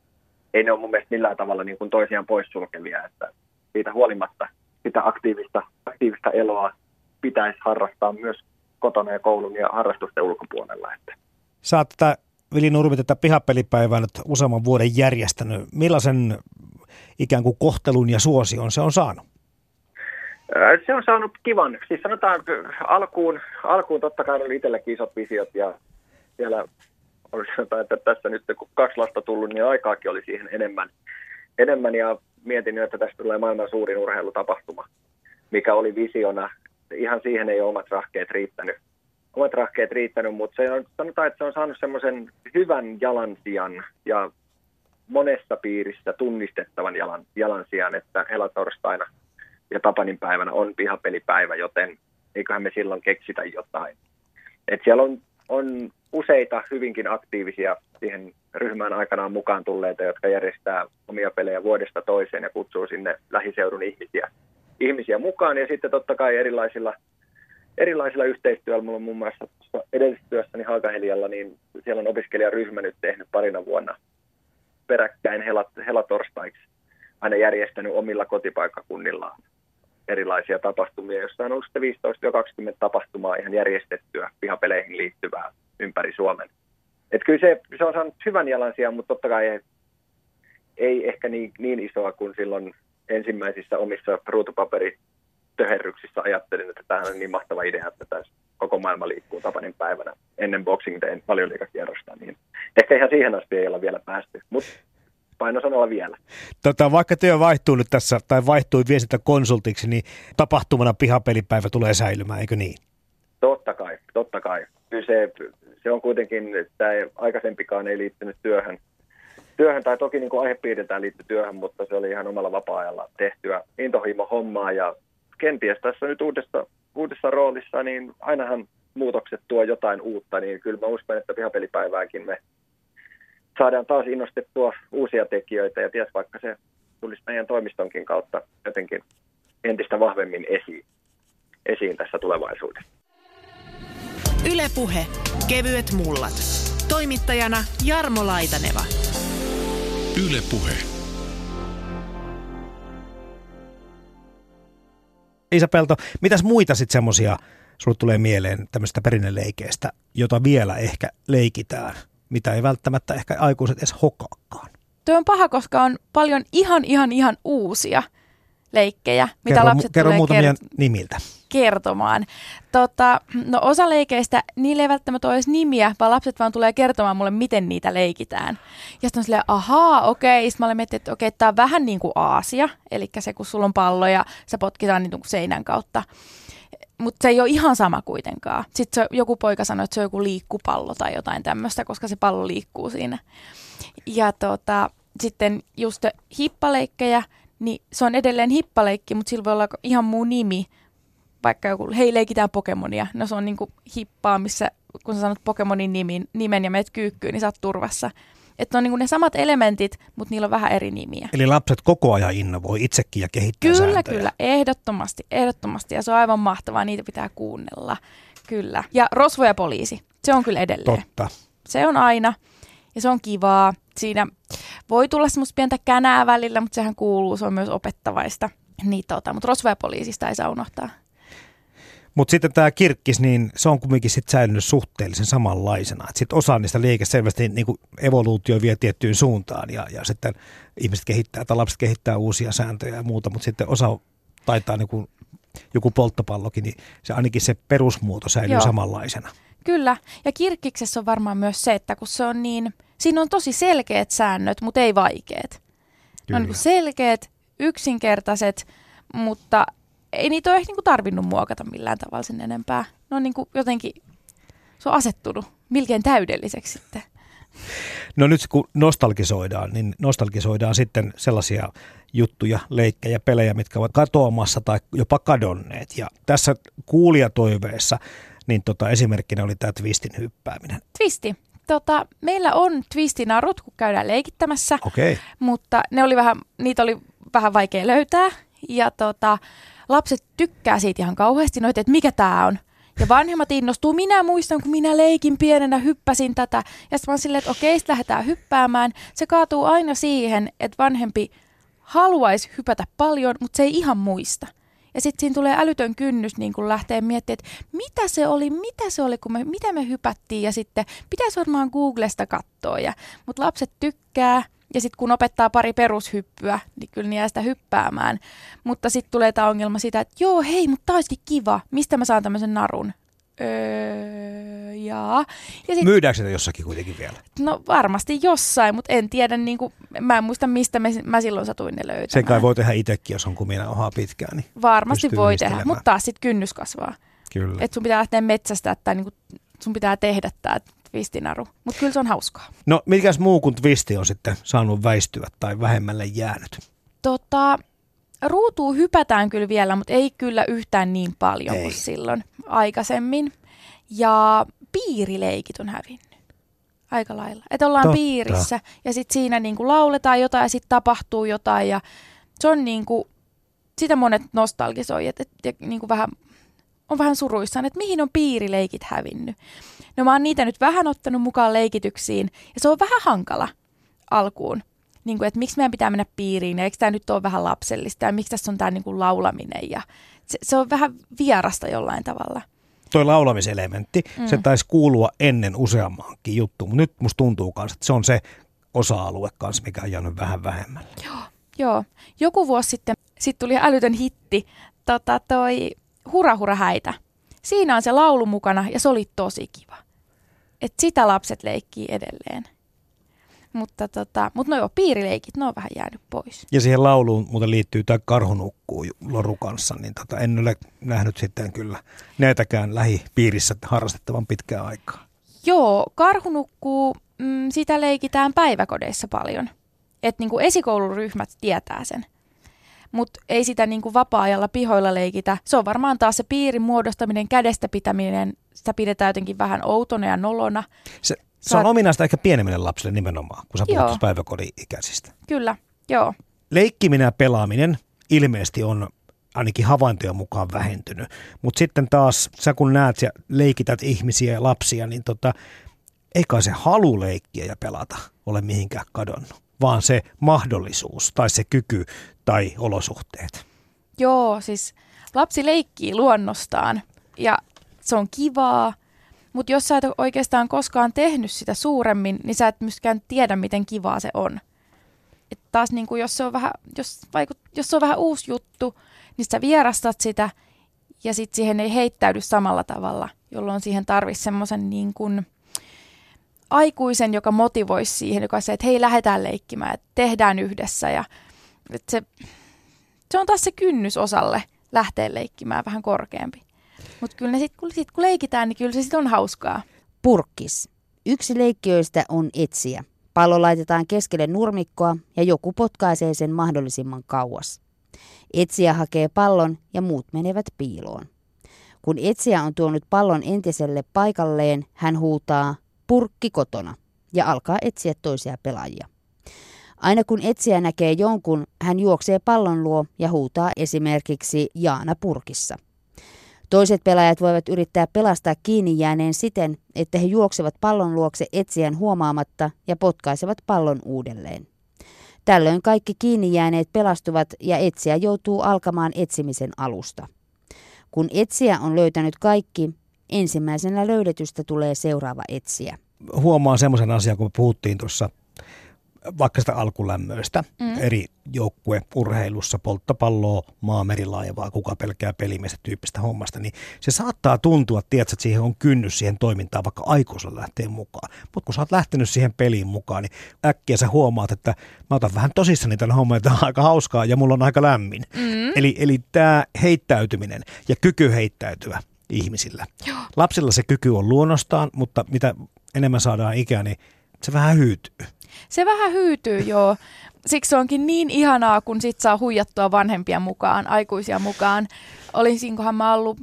Speaker 6: ei ne ole mun mielestä millään tavalla niin kuin toisiaan poissulkevia, että siitä huolimatta sitä aktiivista, aktiivista eloa pitäisi harrastaa myös kotona ja koulun ja harrastusten ulkopuolella. Että.
Speaker 3: Sä oot tätä, Vili Nurmi, tätä pihapelipäivää nyt useamman vuoden järjestänyt. Millaisen ikään kuin kohtelun ja suosion se on saanut?
Speaker 6: Se on saanut kivan. Siis sanotaan alkuun, alkuun totta kai oli itsellekin isot visiot ja siellä oli sanotaan, että tässä nyt kun kaksi lasta tullut, niin aikaakin oli siihen enemmän. enemmän ja mietin että tästä tulee maailman suurin urheilutapahtuma, mikä oli visiona ihan siihen ei omat rahkeet riittänyt, omat rahkeet riittänyt, mutta se on, sanotaan, että se on saanut semmoisen hyvän jalansijan ja monessa piirissä tunnistettavan jalan, jalansijan, että helatorstaina ja Tapanin päivänä on pihapelipäivä, joten eiköhän me silloin keksitä jotain. Et siellä on, on useita hyvinkin aktiivisia siihen ryhmään aikanaan mukaan tulleita, jotka järjestää omia pelejä vuodesta toiseen ja kutsuu sinne lähiseudun ihmisiä, ihmisiä mukaan. Ja sitten totta kai erilaisilla, erilaisilla yhteistyöllä, mulla on muun muassa edellisessä työssäni Haakahelialla, niin siellä on opiskelijaryhmä nyt tehnyt parina vuonna peräkkäin helat, helatorstaiksi aina järjestänyt omilla kotipaikkakunnillaan erilaisia tapahtumia, joissa on ollut 15-20 tapahtumaa ihan järjestettyä pihapeleihin liittyvää ympäri Suomen. Et kyllä se, se on saanut hyvän jalansia, mutta totta kai ei, ei ehkä niin, niin isoa kuin silloin ensimmäisissä omissa ruutupaperitöherryksissä ajattelin, että tämähän on niin mahtava idea, että tässä koko maailma liikkuu Tapanin päivänä ennen Boxing Dayn valioliikakierrosta, niin ehkä ihan siihen asti ei olla vielä päästy, mutta painosanalla vielä.
Speaker 3: Tota, vaikka työ vaihtuu nyt tässä, tai vaihtui konsultiksi, niin tapahtumana pihapelipäivä tulee säilymään, eikö niin?
Speaker 6: Totta kai, totta kai. Kyllä se, se on kuitenkin, että aikaisempikaan ei liittynyt työhön, työhön tai toki niin kuin aihepiiriltään työhön, mutta se oli ihan omalla vapaa-ajalla tehtyä intohimo hommaa ja kenties tässä nyt uudessa, uudessa roolissa, niin ainahan muutokset tuo jotain uutta, niin kyllä mä uskon, että pihapelipäivääkin me saadaan taas innostettua uusia tekijöitä ja ties vaikka se tulisi meidän toimistonkin kautta jotenkin entistä vahvemmin esiin, esiin tässä tulevaisuudessa.
Speaker 1: Ylepuhe kevyet mullat. Toimittajana Jarmo Laitaneva.
Speaker 2: Ylepuhe.
Speaker 3: Isa Pelto, mitäs muita sitten semmoisia sulle tulee mieleen tämmöistä perinneleikeistä, jota vielä ehkä leikitään – mitä ei välttämättä ehkä aikuiset edes hokaakaan.
Speaker 4: Tuo on paha, koska on paljon ihan, ihan, ihan uusia leikkejä, mitä
Speaker 3: kerro,
Speaker 4: lapset
Speaker 3: kerro
Speaker 4: tulee
Speaker 3: muutamia kert- nimiltä.
Speaker 4: kertomaan. Tota, no osa leikeistä, niillä ei välttämättä ole edes nimiä, vaan lapset vaan tulee kertomaan mulle, miten niitä leikitään. Ja sitten on silleen, ahaa, okei. Sitten mä olen miettinyt, että okei, tämä on vähän niin kuin Aasia, eli se kun sulla on pallo ja sä potkitaan niin seinän kautta mutta se ei ole ihan sama kuitenkaan. Sitten se, joku poika sanoi, että se on joku liikkupallo tai jotain tämmöistä, koska se pallo liikkuu siinä. Ja tota, sitten just hippaleikkejä, niin se on edelleen hippaleikki, mutta sillä voi olla ihan muu nimi. Vaikka joku, hei leikitään Pokemonia. No se on niinku hippaa, missä kun sä sanot Pokemonin nimin, nimen ja meet kyykkyyn, niin sä oot turvassa. Että on niin ne samat elementit, mutta niillä on vähän eri nimiä.
Speaker 3: Eli lapset koko ajan innovoi itsekin ja kehittää
Speaker 4: Kyllä,
Speaker 3: sääntöjä.
Speaker 4: kyllä, ehdottomasti, ehdottomasti. Ja se on aivan mahtavaa, niitä pitää kuunnella. Kyllä. Ja Rosvo ja poliisi, se on kyllä edelleen.
Speaker 3: Totta.
Speaker 4: Se on aina. Ja se on kivaa. Siinä voi tulla semmoista pientä känää välillä, mutta sehän kuuluu, se on myös opettavaista. Niin tota, mutta Rosvo ja poliisista ei saa unohtaa.
Speaker 3: Mutta sitten tämä kirkkis, niin se on kumminkin sit säilynyt suhteellisen samanlaisena. Sitten osa niistä liike selvästi niin kuin evoluutio vie tiettyyn suuntaan ja, ja sitten ihmiset kehittää tai lapset kehittää uusia sääntöjä ja muuta, mutta sitten osa taitaa niin kuin joku polttopallokin, niin se ainakin se perusmuoto säilyy Joo. samanlaisena.
Speaker 4: Kyllä, ja kirkkiksessä on varmaan myös se, että kun se on niin, siinä on tosi selkeät säännöt, mutta ei vaikeat. Ne on niin selkeät, yksinkertaiset, mutta ei niitä ole ehkä niinku tarvinnut muokata millään tavalla sen enempää. Ne on niinku jotenkin, se on asettunut melkein täydelliseksi sitten.
Speaker 3: No nyt kun nostalgisoidaan, niin nostalgisoidaan sitten sellaisia juttuja, leikkejä, pelejä, mitkä ovat katoamassa tai jopa kadonneet. Ja tässä kuulijatoiveessa niin tota, esimerkkinä oli tämä twistin hyppääminen.
Speaker 4: Twisti. Tota, meillä on twistinarut, kun käydään leikittämässä,
Speaker 3: okay.
Speaker 4: mutta ne oli vähän, niitä oli vähän vaikea löytää. Ja tota, lapset tykkää siitä ihan kauheasti, noita, että mikä tämä on. Ja vanhemmat innostuu. Minä muistan, kun minä leikin pienenä, hyppäsin tätä. Ja sitten mä silleen, että okei, sitten lähdetään hyppäämään. Se kaatuu aina siihen, että vanhempi haluaisi hypätä paljon, mutta se ei ihan muista. Ja sitten siinä tulee älytön kynnys niin kun lähtee miettimään, että mitä se oli, mitä se oli, kun me, mitä me hypättiin. Ja sitten pitäisi varmaan Googlesta katsoa. Mutta lapset tykkää ja sitten kun opettaa pari perushyppyä, niin kyllä niin jää sitä hyppäämään. Mutta sitten tulee tämä ongelma siitä, että joo, hei, mutta tämä olisikin kiva. Mistä mä saan tämmöisen narun? Öö, jaa.
Speaker 3: Ja sit, Myydäänkö sitä jossakin kuitenkin vielä?
Speaker 4: No varmasti jossain, mutta en tiedä, niin kuin, mä en muista mistä me, mä silloin satuin ne löytämään.
Speaker 3: Sen kai voi tehdä itsekin, jos on kumina ohaa pitkään. Niin
Speaker 4: varmasti voi tehdä, mutta taas sitten kynnys kasvaa.
Speaker 3: Kyllä.
Speaker 4: Että sun pitää lähteä metsästä tai niin kuin sun pitää tehdä tämä twistinaru. Mutta kyllä se on hauskaa.
Speaker 3: No, mikäs muu kuin twisti on sitten saanut väistyä tai vähemmälle jäänyt?
Speaker 4: Tota, ruutuun hypätään kyllä vielä, mutta ei kyllä yhtään niin paljon
Speaker 3: Ei.
Speaker 4: kuin silloin aikaisemmin. Ja piirileikit on hävinnyt aika lailla. Että ollaan
Speaker 3: Totta.
Speaker 4: piirissä ja sitten siinä niinku lauletaan jotain ja sitten tapahtuu jotain ja se on niinku, sitä monet nostalgisoi, että et, ja niinku vähän, on vähän suruissaan, että mihin on piirileikit hävinnyt. No mä oon niitä nyt vähän ottanut mukaan leikityksiin ja se on vähän hankala alkuun. Niin kuin, että miksi meidän pitää mennä piiriin ja eikö tämä nyt ole vähän lapsellista ja miksi tässä on tämä niin kuin laulaminen ja se, se on vähän vierasta jollain tavalla.
Speaker 3: Toi laulamiselementti, mm. se taisi kuulua ennen useammankin juttu, mutta nyt musta tuntuu kanssa, että se on se osa-alue kanssa, mikä on jäänyt vähän vähemmälle.
Speaker 4: Joo, joku vuosi sitten sit tuli älytön hitti, tota toi Hura Hura häitä. Siinä on se laulu mukana ja se oli tosi kiva. Et sitä lapset leikkii edelleen. Mutta tota, mut no joo, piirileikit, ne on vähän jäänyt pois.
Speaker 3: Ja siihen lauluun muuten liittyy tämä karhunukkuu Loru kanssa, niin tota, en ole nähnyt sitten kyllä näitäkään lähipiirissä harrastettavan pitkään aikaa.
Speaker 4: Joo, karhunukkuu, mm, sitä leikitään päiväkodeissa paljon. Että niinku esikouluryhmät tietää sen. Mutta ei sitä niinku vapaa-ajalla pihoilla leikitä. Se on varmaan taas se piirin muodostaminen, kädestä pitäminen. Sitä pidetään jotenkin vähän outona ja nolona.
Speaker 3: Se, se on ominaista ehkä pienemmille lapsille nimenomaan, kun sä puhut
Speaker 4: Joo.
Speaker 3: tuossa päiväkodin ikäisistä.
Speaker 4: Kyllä, joo.
Speaker 3: Leikkiminen ja pelaaminen ilmeisesti on ainakin havaintojen mukaan vähentynyt. Mutta sitten taas sä kun näet ja leikität ihmisiä ja lapsia, niin tota, ei kai se halu leikkiä ja pelata ole mihinkään kadonnut, vaan se mahdollisuus tai se kyky tai olosuhteet.
Speaker 4: Joo, siis lapsi leikkii luonnostaan ja se on kivaa, mutta jos sä et ole oikeastaan koskaan tehnyt sitä suuremmin, niin sä et myöskään tiedä, miten kivaa se on. Et taas niin kuin jos, se on vähän, jos, vaikut, jos se on vähän uusi juttu, niin sä vierastat sitä ja sitten siihen ei heittäydy samalla tavalla, jolloin siihen tarvitsisi semmoisen niin kuin aikuisen, joka motivoisi siihen, joka se, että hei, lähdetään leikkimään, että tehdään yhdessä ja että se, se on taas se kynnys osalle lähteä leikkimään vähän korkeampi. Mutta kyllä ne sit, kun, sit, kun leikitään, niin kyllä se sitten on hauskaa.
Speaker 5: Purkkis. Yksi leikkiöistä on etsiä. Pallo laitetaan keskelle nurmikkoa ja joku potkaisee sen mahdollisimman kauas. Etsiä hakee pallon ja muut menevät piiloon. Kun etsiä on tuonut pallon entiselle paikalleen, hän huutaa purkki kotona ja alkaa etsiä toisia pelaajia. Aina kun etsiä näkee jonkun, hän juoksee pallon luo ja huutaa esimerkiksi Jaana purkissa. Toiset pelaajat voivat yrittää pelastaa kiinni jääneen siten, että he juoksevat pallon luokse etsijän huomaamatta ja potkaisevat pallon uudelleen. Tällöin kaikki kiinni jääneet pelastuvat ja etsijä joutuu alkamaan etsimisen alusta. Kun etsijä on löytänyt kaikki, ensimmäisenä löydetystä tulee seuraava etsijä.
Speaker 3: Huomaan semmoisen asian, kun puhuttiin tuossa vaikka sitä alkulämmöistä mm. eri joukkue urheilussa, polttopalloa, maamerilaivaa, kuka pelkää pelimiestä tyyppistä hommasta, niin se saattaa tuntua, tiedätkö, että siihen on kynnys siihen toimintaan, vaikka aikuisella lähtee mukaan. Mutta kun sä oot lähtenyt siihen peliin mukaan, niin äkkiä sä huomaat, että mä otan vähän tosissani tämän homman, että tämä on aika hauskaa ja mulla on aika lämmin. Mm. Eli, eli tämä heittäytyminen ja kyky heittäytyä ihmisillä. Joo. Lapsilla se kyky on luonnostaan, mutta mitä enemmän saadaan ikää, niin se vähän hyytyy.
Speaker 4: Se vähän hyytyy, joo. Siksi onkin niin ihanaa, kun sit saa huijattua vanhempia mukaan, aikuisia mukaan. Olisinkohan mä ollut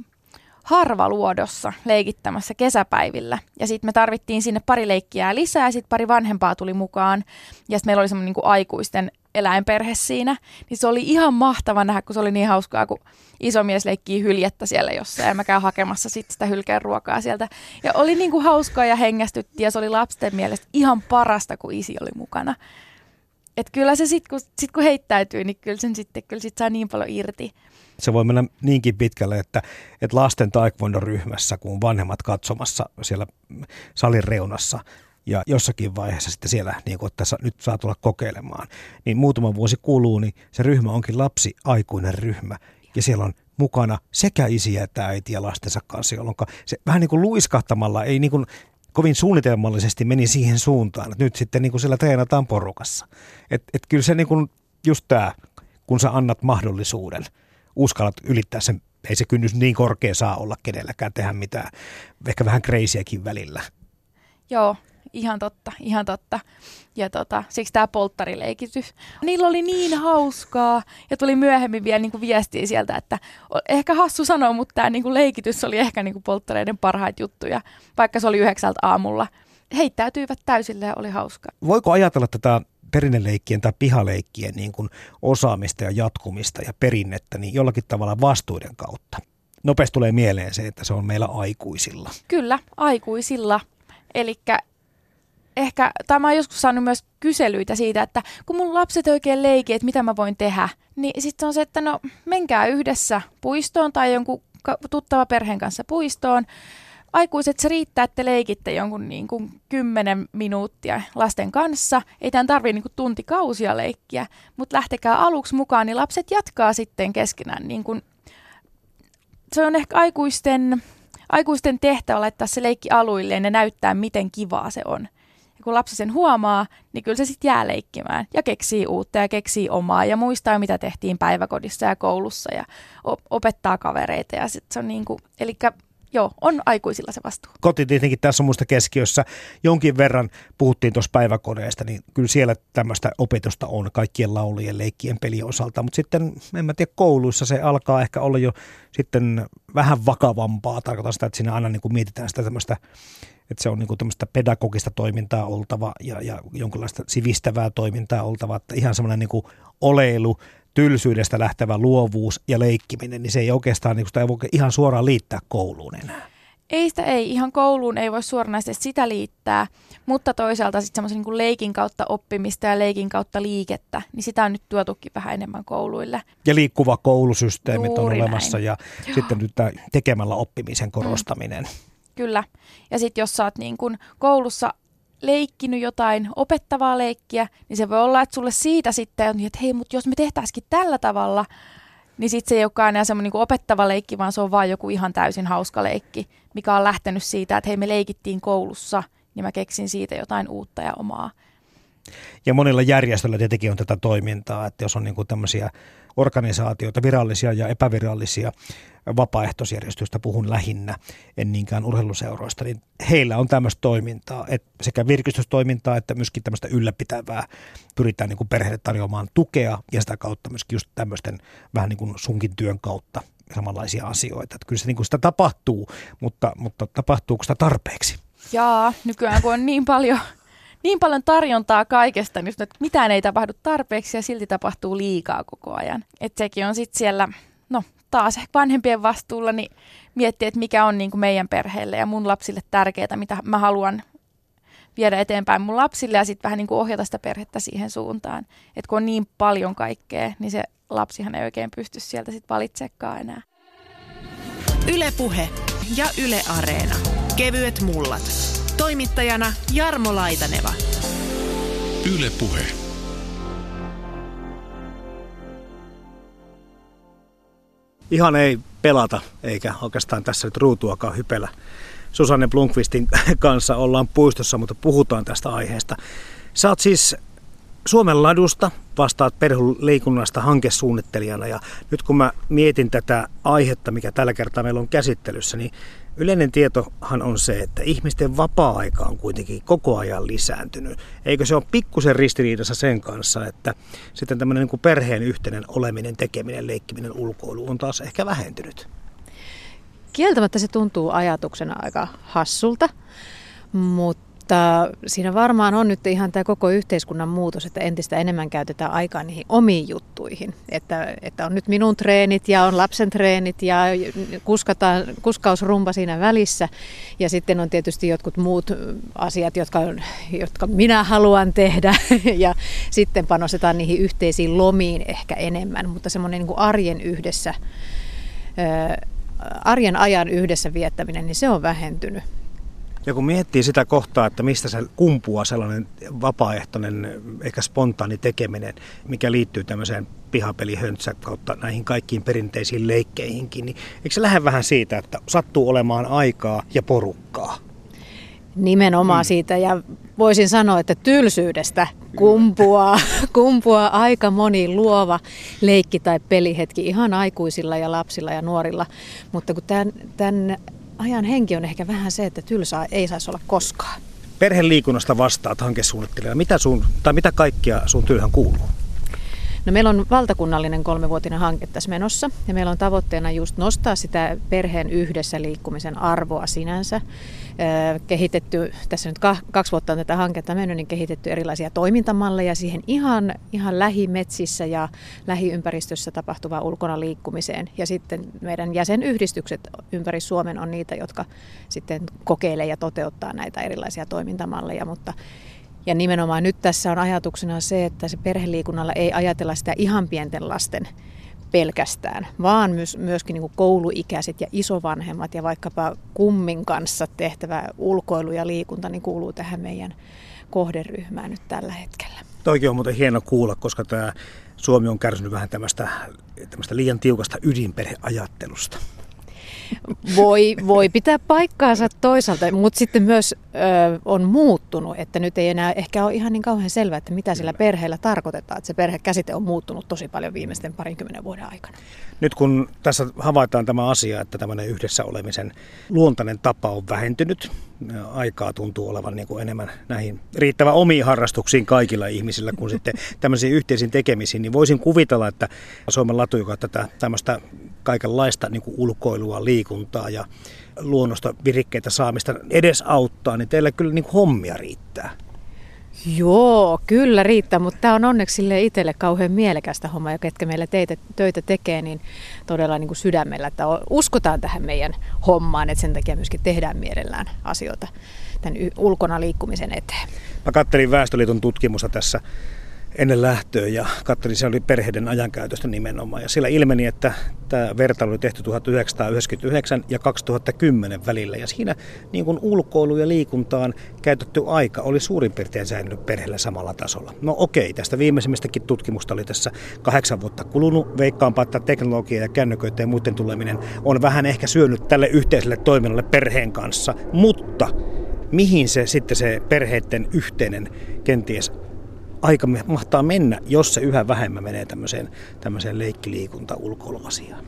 Speaker 4: harvaluodossa leikittämässä kesäpäivillä. Ja sitten me tarvittiin sinne pari leikkiä lisää ja sitten pari vanhempaa tuli mukaan. Ja sitten meillä oli semmoinen niin aikuisten eläinperhe siinä. Niin se oli ihan mahtava nähdä, kun se oli niin hauskaa, kun iso mies leikkii hyljettä siellä jossain ja mä käyn hakemassa sitten sitä hylkeen ruokaa sieltä. Ja oli niin kuin hauskaa ja hengästytti ja se oli lapsen mielestä ihan parasta, kun isi oli mukana. Et kyllä se sitten, kun, sit kun heittäytyy, niin kyllä sen sitten kyllä sit saa niin paljon irti.
Speaker 3: Se voi mennä niinkin pitkälle, että, että lasten taekwondo-ryhmässä, kun vanhemmat katsomassa siellä salin reunassa, ja jossakin vaiheessa sitten siellä, niin kuin, että nyt saa tulla kokeilemaan, niin muutama vuosi kuluu, niin se ryhmä onkin lapsi-aikuinen ryhmä. Ja siellä on mukana sekä isiä että äitiä lastensa kanssa, jolloin se vähän niin kuin luiskahtamalla, ei niin kuin kovin suunnitelmallisesti meni siihen suuntaan, että nyt sitten niin kuin siellä treenataan porukassa. Et, et kyllä se niin kuin just tämä, kun sä annat mahdollisuuden uskallat ylittää sen, ei se kynnys niin korkea saa olla kenelläkään tehdä mitään, ehkä vähän kreisiäkin välillä.
Speaker 4: Joo, ihan totta, ihan totta. Ja tota, siksi tämä polttarileikitys. Niillä oli niin hauskaa ja tuli myöhemmin vielä niin kuin viestiä sieltä, että ehkä hassu sanoa, mutta tämä niin kuin leikitys oli ehkä niin kuin polttareiden parhaita juttuja, vaikka se oli yhdeksältä aamulla. Heittäytyivät täysille ja oli hauskaa.
Speaker 3: Voiko ajatella tätä perinneleikkien tai pihaleikkien niin kuin osaamista ja jatkumista ja perinnettä niin jollakin tavalla vastuuden kautta? Nopeasti tulee mieleen se, että se on meillä aikuisilla.
Speaker 4: Kyllä, aikuisilla. Eli ehkä, tai mä oon joskus saanut myös kyselyitä siitä, että kun mun lapset oikein leikii, että mitä mä voin tehdä, niin sitten on se, että no menkää yhdessä puistoon tai jonkun tuttava perheen kanssa puistoon. Aikuiset se riittää, että leikitte jonkun niin kuin 10 minuuttia lasten kanssa. Ei tämän tarvitse niin tuntikausia leikkiä, mutta lähtekää aluksi mukaan, niin lapset jatkaa sitten keskenään. Niin kuin, se on ehkä aikuisten, aikuisten tehtävä laittaa se leikki aluilleen ja näyttää, miten kivaa se on. Ja kun lapsi sen huomaa, niin kyllä se sitten jää leikkimään ja keksii uutta ja keksii omaa ja muistaa, mitä tehtiin päiväkodissa ja koulussa ja opettaa kavereita. Ja sit se on niin kuin, eli joo, on aikuisilla se vastuu.
Speaker 3: Koti tietenkin tässä on muista keskiössä. Jonkin verran puhuttiin tuossa päiväkodeista, niin kyllä siellä tämmöistä opetusta on kaikkien laulujen, leikkien, pelien osalta. Mutta sitten, en mä tiedä, kouluissa se alkaa ehkä olla jo sitten vähän vakavampaa. Tarkoitan sitä, että siinä aina niin kuin mietitään sitä tämmöistä että se on niin tämmöistä pedagogista toimintaa oltava ja, ja jonkinlaista sivistävää toimintaa oltava, että ihan semmoinen niin oleilu, tylsyydestä lähtevä luovuus ja leikkiminen, niin se ei oikeastaan niin sitä ei voi ihan suoraan liittää kouluun enää.
Speaker 4: Ei sitä ei, ihan kouluun ei voi suoranaisesti sitä liittää, mutta toisaalta sitten semmoisen niin leikin kautta oppimista ja leikin kautta liikettä, niin sitä on nyt tuotukin vähän enemmän kouluille.
Speaker 3: Ja liikkuva koulusysteemit Juuri on olemassa näin. ja Joo. sitten nyt tämä tekemällä oppimisen korostaminen. Mm.
Speaker 4: Kyllä. Ja sitten jos sä oot niin kun koulussa leikkinyt jotain opettavaa leikkiä, niin se voi olla, että sulle siitä sitten on, että hei, mutta jos me tehtäisikin tällä tavalla, niin sitten se ei olekaan enää semmoinen niin opettava leikki, vaan se on vaan joku ihan täysin hauska leikki, mikä on lähtenyt siitä, että hei, me leikittiin koulussa, niin mä keksin siitä jotain uutta ja omaa.
Speaker 3: Ja monilla järjestöillä tietenkin on tätä toimintaa, että jos on niin tämmöisiä organisaatioita, virallisia ja epävirallisia vapaaehtoisjärjestöistä puhun lähinnä, en niinkään urheiluseuroista, niin heillä on tämmöistä toimintaa, että sekä virkistystoimintaa että myöskin tämmöistä ylläpitävää pyritään niin perheelle tarjoamaan tukea ja sitä kautta myöskin just tämmöisten vähän niin kuin sunkin työn kautta samanlaisia asioita. Että kyllä se niin kuin sitä tapahtuu, mutta, mutta tapahtuuko sitä tarpeeksi?
Speaker 4: Jaa, nykyään kun on niin paljon niin paljon tarjontaa kaikesta, niin että mitään ei tapahdu tarpeeksi ja silti tapahtuu liikaa koko ajan. Että sekin on sitten siellä, no taas ehkä vanhempien vastuulla, niin miettiä, että mikä on niin kuin meidän perheelle ja mun lapsille tärkeää, mitä mä haluan viedä eteenpäin mun lapsille ja sitten vähän niin kuin ohjata sitä perhettä siihen suuntaan. Että kun on niin paljon kaikkea, niin se lapsihan ei oikein pysty sieltä sitten valitsemaan enää.
Speaker 1: Ylepuhe ja Yle Areena. Kevyet mullat. Toimittajana Jarmo Laitaneva.
Speaker 2: Yle Puhe.
Speaker 3: Ihan ei pelata, eikä oikeastaan tässä nyt ruutuakaan hypellä. Susanne Blunkvistin kanssa ollaan puistossa, mutta puhutaan tästä aiheesta. Sä oot siis Suomen ladusta, vastaat perheliikunnasta hankesuunnittelijana ja nyt kun mä mietin tätä aihetta, mikä tällä kertaa meillä on käsittelyssä, niin Yleinen tietohan on se, että ihmisten vapaa-aika on kuitenkin koko ajan lisääntynyt. Eikö se ole pikkusen ristiriidassa sen kanssa, että sitten tämmöinen niin perheen yhteinen oleminen, tekeminen, leikkiminen, ulkoilu on taas ehkä vähentynyt?
Speaker 7: Kieltämättä se tuntuu ajatuksena aika hassulta, mutta mutta siinä varmaan on nyt ihan tämä koko yhteiskunnan muutos, että entistä enemmän käytetään aikaa niihin omiin juttuihin. Että, että on nyt minun treenit ja on lapsen treenit ja kuskataan, kuskausrumpa siinä välissä. Ja sitten on tietysti jotkut muut asiat, jotka, jotka minä haluan tehdä. Ja sitten panostetaan niihin yhteisiin lomiin ehkä enemmän, mutta semmoinen niin arjen yhdessä, arjen ajan yhdessä viettäminen, niin se on vähentynyt.
Speaker 3: Ja kun miettii sitä kohtaa, että mistä se kumpuaa sellainen vapaaehtoinen, ehkä spontaani tekeminen, mikä liittyy tämmöiseen pihapelihöntsä kautta näihin kaikkiin perinteisiin leikkeihinkin, niin eikö se lähde vähän siitä, että sattuu olemaan aikaa ja porukkaa?
Speaker 7: Nimenomaan mm. siitä ja voisin sanoa, että tylsyydestä kumpuaa, kumpuaa aika moni luova leikki tai pelihetki ihan aikuisilla ja lapsilla ja nuorilla. Mutta kun tämän, tämän ajan henki on ehkä vähän se, että tylsää ei saisi olla koskaan.
Speaker 3: Perheliikunnasta vastaat hankesuunnittelijana. Mitä, sun, tai mitä kaikkia sun työhön kuuluu?
Speaker 7: No meillä on valtakunnallinen kolmevuotinen hanke tässä menossa ja meillä on tavoitteena just nostaa sitä perheen yhdessä liikkumisen arvoa sinänsä. Kehitetty, tässä nyt kaksi vuotta on tätä hanketta mennyt, niin kehitetty erilaisia toimintamalleja siihen ihan, ihan lähimetsissä ja lähiympäristössä tapahtuvaan ulkona liikkumiseen. Ja sitten meidän jäsenyhdistykset ympäri Suomen on niitä, jotka sitten kokeilee ja toteuttaa näitä erilaisia toimintamalleja, mutta ja nimenomaan nyt tässä on ajatuksena se, että se perheliikunnalla ei ajatella sitä ihan pienten lasten pelkästään, vaan myös, myöskin niin kouluikäiset ja isovanhemmat ja vaikkapa kummin kanssa tehtävä ulkoilu ja liikunta niin kuuluu tähän meidän kohderyhmään nyt tällä hetkellä.
Speaker 3: Toikin on muuten hieno kuulla, koska tämä Suomi on kärsinyt vähän tämmöistä, tämmöistä liian tiukasta ydinperheajattelusta.
Speaker 7: Voi, voi pitää paikkaansa toisaalta, mutta sitten myös ö, on muuttunut, että nyt ei enää ehkä ole ihan niin kauhean selvää, että mitä sillä perheellä tarkoitetaan. Että se perhekäsite on muuttunut tosi paljon viimeisten parinkymmenen vuoden aikana.
Speaker 3: Nyt kun tässä havaitaan tämä asia, että tämmöinen yhdessä olemisen luontainen tapa on vähentynyt, aikaa tuntuu olevan niin kuin enemmän näihin riittävän omiin harrastuksiin kaikilla ihmisillä kuin sitten tämmöisiin yhteisiin tekemisiin, niin voisin kuvitella, että Suomen latu, joka tätä tämmöistä kaikenlaista niin kuin ulkoilua, liikuntaa ja luonnosta virikkeitä saamista edes auttaa, niin teillä kyllä niin kuin hommia riittää.
Speaker 7: Joo, kyllä riittää, mutta tämä on onneksi sille itselle kauhean mielekästä homma, ja ketkä meillä teitä, töitä tekee, niin todella niin kuin sydämellä, että uskotaan tähän meidän hommaan, että sen takia myöskin tehdään mielellään asioita tämän ulkona liikkumisen eteen.
Speaker 3: Mä kattelin Väestöliiton tutkimusta tässä ennen lähtöä ja katselin, se oli perheiden ajankäytöstä nimenomaan. Ja siellä ilmeni, että tämä vertailu oli tehty 1999 ja 2010 välillä. Ja siinä niin kuin ulkoilu ja liikuntaan käytetty aika oli suurin piirtein säilynyt perheellä samalla tasolla. No okei, tästä viimeisimmästäkin tutkimusta oli tässä kahdeksan vuotta kulunut. Veikkaanpa, että teknologia ja kännyköiden ja muiden tuleminen on vähän ehkä syönyt tälle yhteiselle toiminnalle perheen kanssa. Mutta mihin se sitten se perheiden yhteinen kenties aika mahtaa mennä, jos se yhä vähemmän menee tämmöiseen, tämmöiseen leikkiliikunta ulkoiluasiaan?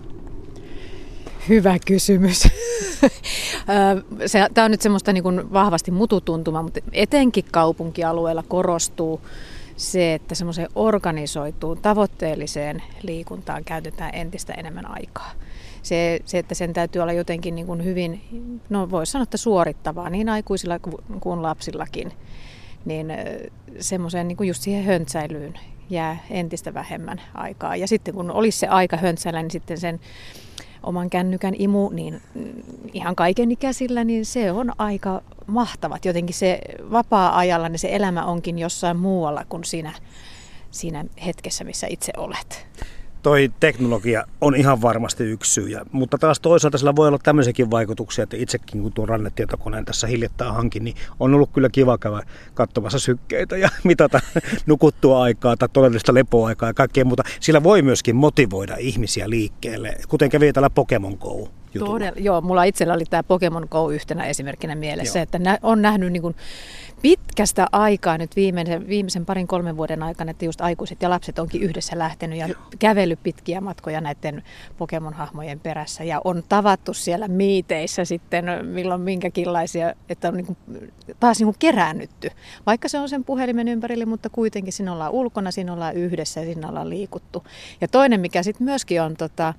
Speaker 7: Hyvä kysymys. Tämä on nyt semmoista niin kuin vahvasti mututuntuma, mutta etenkin kaupunkialueella korostuu se, että semmoiseen organisoituun, tavoitteelliseen liikuntaan käytetään entistä enemmän aikaa. Se, se että sen täytyy olla jotenkin niin kuin hyvin, no voisi sanoa, että suorittavaa niin aikuisilla kuin lapsillakin niin semmoiseen niin just siihen höntsäilyyn jää entistä vähemmän aikaa. Ja sitten kun olisi se aika höntsäillä, niin sitten sen oman kännykän imu, niin mm, ihan kaikenikäisillä, niin se on aika mahtavat. Jotenkin se vapaa-ajalla, niin se elämä onkin jossain muualla kuin siinä, siinä hetkessä, missä itse olet
Speaker 3: toi teknologia on ihan varmasti yksi syy. Ja, mutta taas toisaalta sillä voi olla tämmöisiäkin vaikutuksia, että itsekin kun tuon rannetietokoneen tässä hiljattain hankin, niin on ollut kyllä kiva käydä katsomassa sykkeitä ja mitata nukuttua aikaa tai todellista lepoaikaa ja kaikkea muuta. Sillä voi myöskin motivoida ihmisiä liikkeelle, kuten kävi täällä Pokemon Go.
Speaker 7: Todella, joo, mulla itsellä oli tämä Pokemon Go yhtenä esimerkkinä mielessä, joo. että nä, on nähnyt niin kuin pitkästä aikaa nyt viimeisen, viimeisen parin kolmen vuoden aikana, että just aikuiset ja lapset onkin yhdessä lähtenyt ja kävellyt pitkiä matkoja näiden Pokemon-hahmojen perässä ja on tavattu siellä miiteissä sitten milloin minkäkinlaisia, että on niin kuin, taas niin kuin keräännytty. Vaikka se on sen puhelimen ympärille, mutta kuitenkin siinä ollaan ulkona, siinä ollaan yhdessä ja siinä ollaan liikuttu. Ja toinen, mikä sitten myöskin on tota,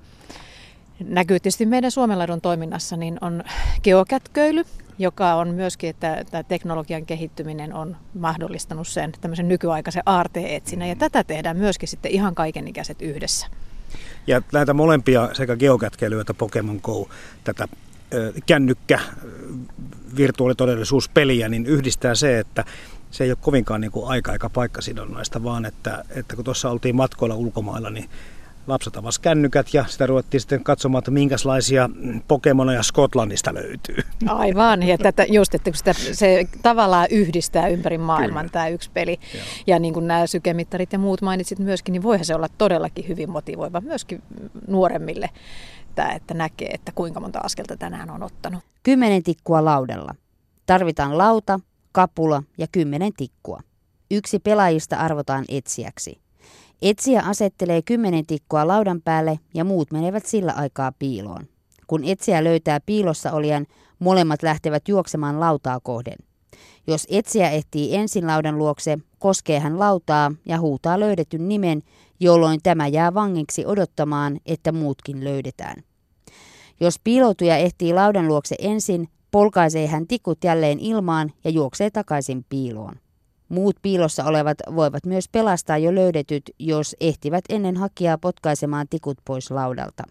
Speaker 7: näkyy tietysti meidän Suomenladun toiminnassa, niin on geokätköily, joka on myöskin, että tämä teknologian kehittyminen on mahdollistanut sen tämmöisen nykyaikaisen aarteetsinnän. Ja tätä tehdään myöskin sitten ihan kaikenikäiset yhdessä.
Speaker 3: Ja näitä molempia, sekä geokätkeilyä että Pokemon Go, tätä kännykkä virtuaalitodellisuuspeliä, niin yhdistää se, että se ei ole kovinkaan niin kuin aika- eikä paikkasidonnaista, vaan että, että kun tuossa oltiin matkoilla ulkomailla, niin lapset avasivat kännykät ja sitä ruvettiin sitten katsomaan, että minkälaisia Pokemoneja Skotlannista löytyy.
Speaker 7: Aivan, ja tätä, just, että kun sitä, se tavallaan yhdistää ympäri maailman Kyllä. tämä yksi peli. Joo. Ja niin kuin nämä sykemittarit ja muut mainitsit myöskin, niin voihan se olla todellakin hyvin motivoiva myöskin nuoremmille, että, että näkee, että kuinka monta askelta tänään on ottanut.
Speaker 5: Kymmenen tikkua laudella. Tarvitaan lauta, kapula ja kymmenen tikkua. Yksi pelaajista arvotaan etsijäksi. Etsiä asettelee kymmenen tikkua laudan päälle ja muut menevät sillä aikaa piiloon. Kun etsiä löytää piilossa olijan, molemmat lähtevät juoksemaan lautaa kohden. Jos etsiä ehtii ensin laudan luokse, koskee hän lautaa ja huutaa löydetyn nimen, jolloin tämä jää vangiksi odottamaan, että muutkin löydetään. Jos piiloutuja ehtii laudan luokse ensin, polkaisee hän tikut jälleen ilmaan ja juoksee takaisin piiloon. Muut piilossa olevat voivat myös pelastaa jo löydetyt, jos ehtivät ennen hakijaa potkaisemaan tikut pois laudalta.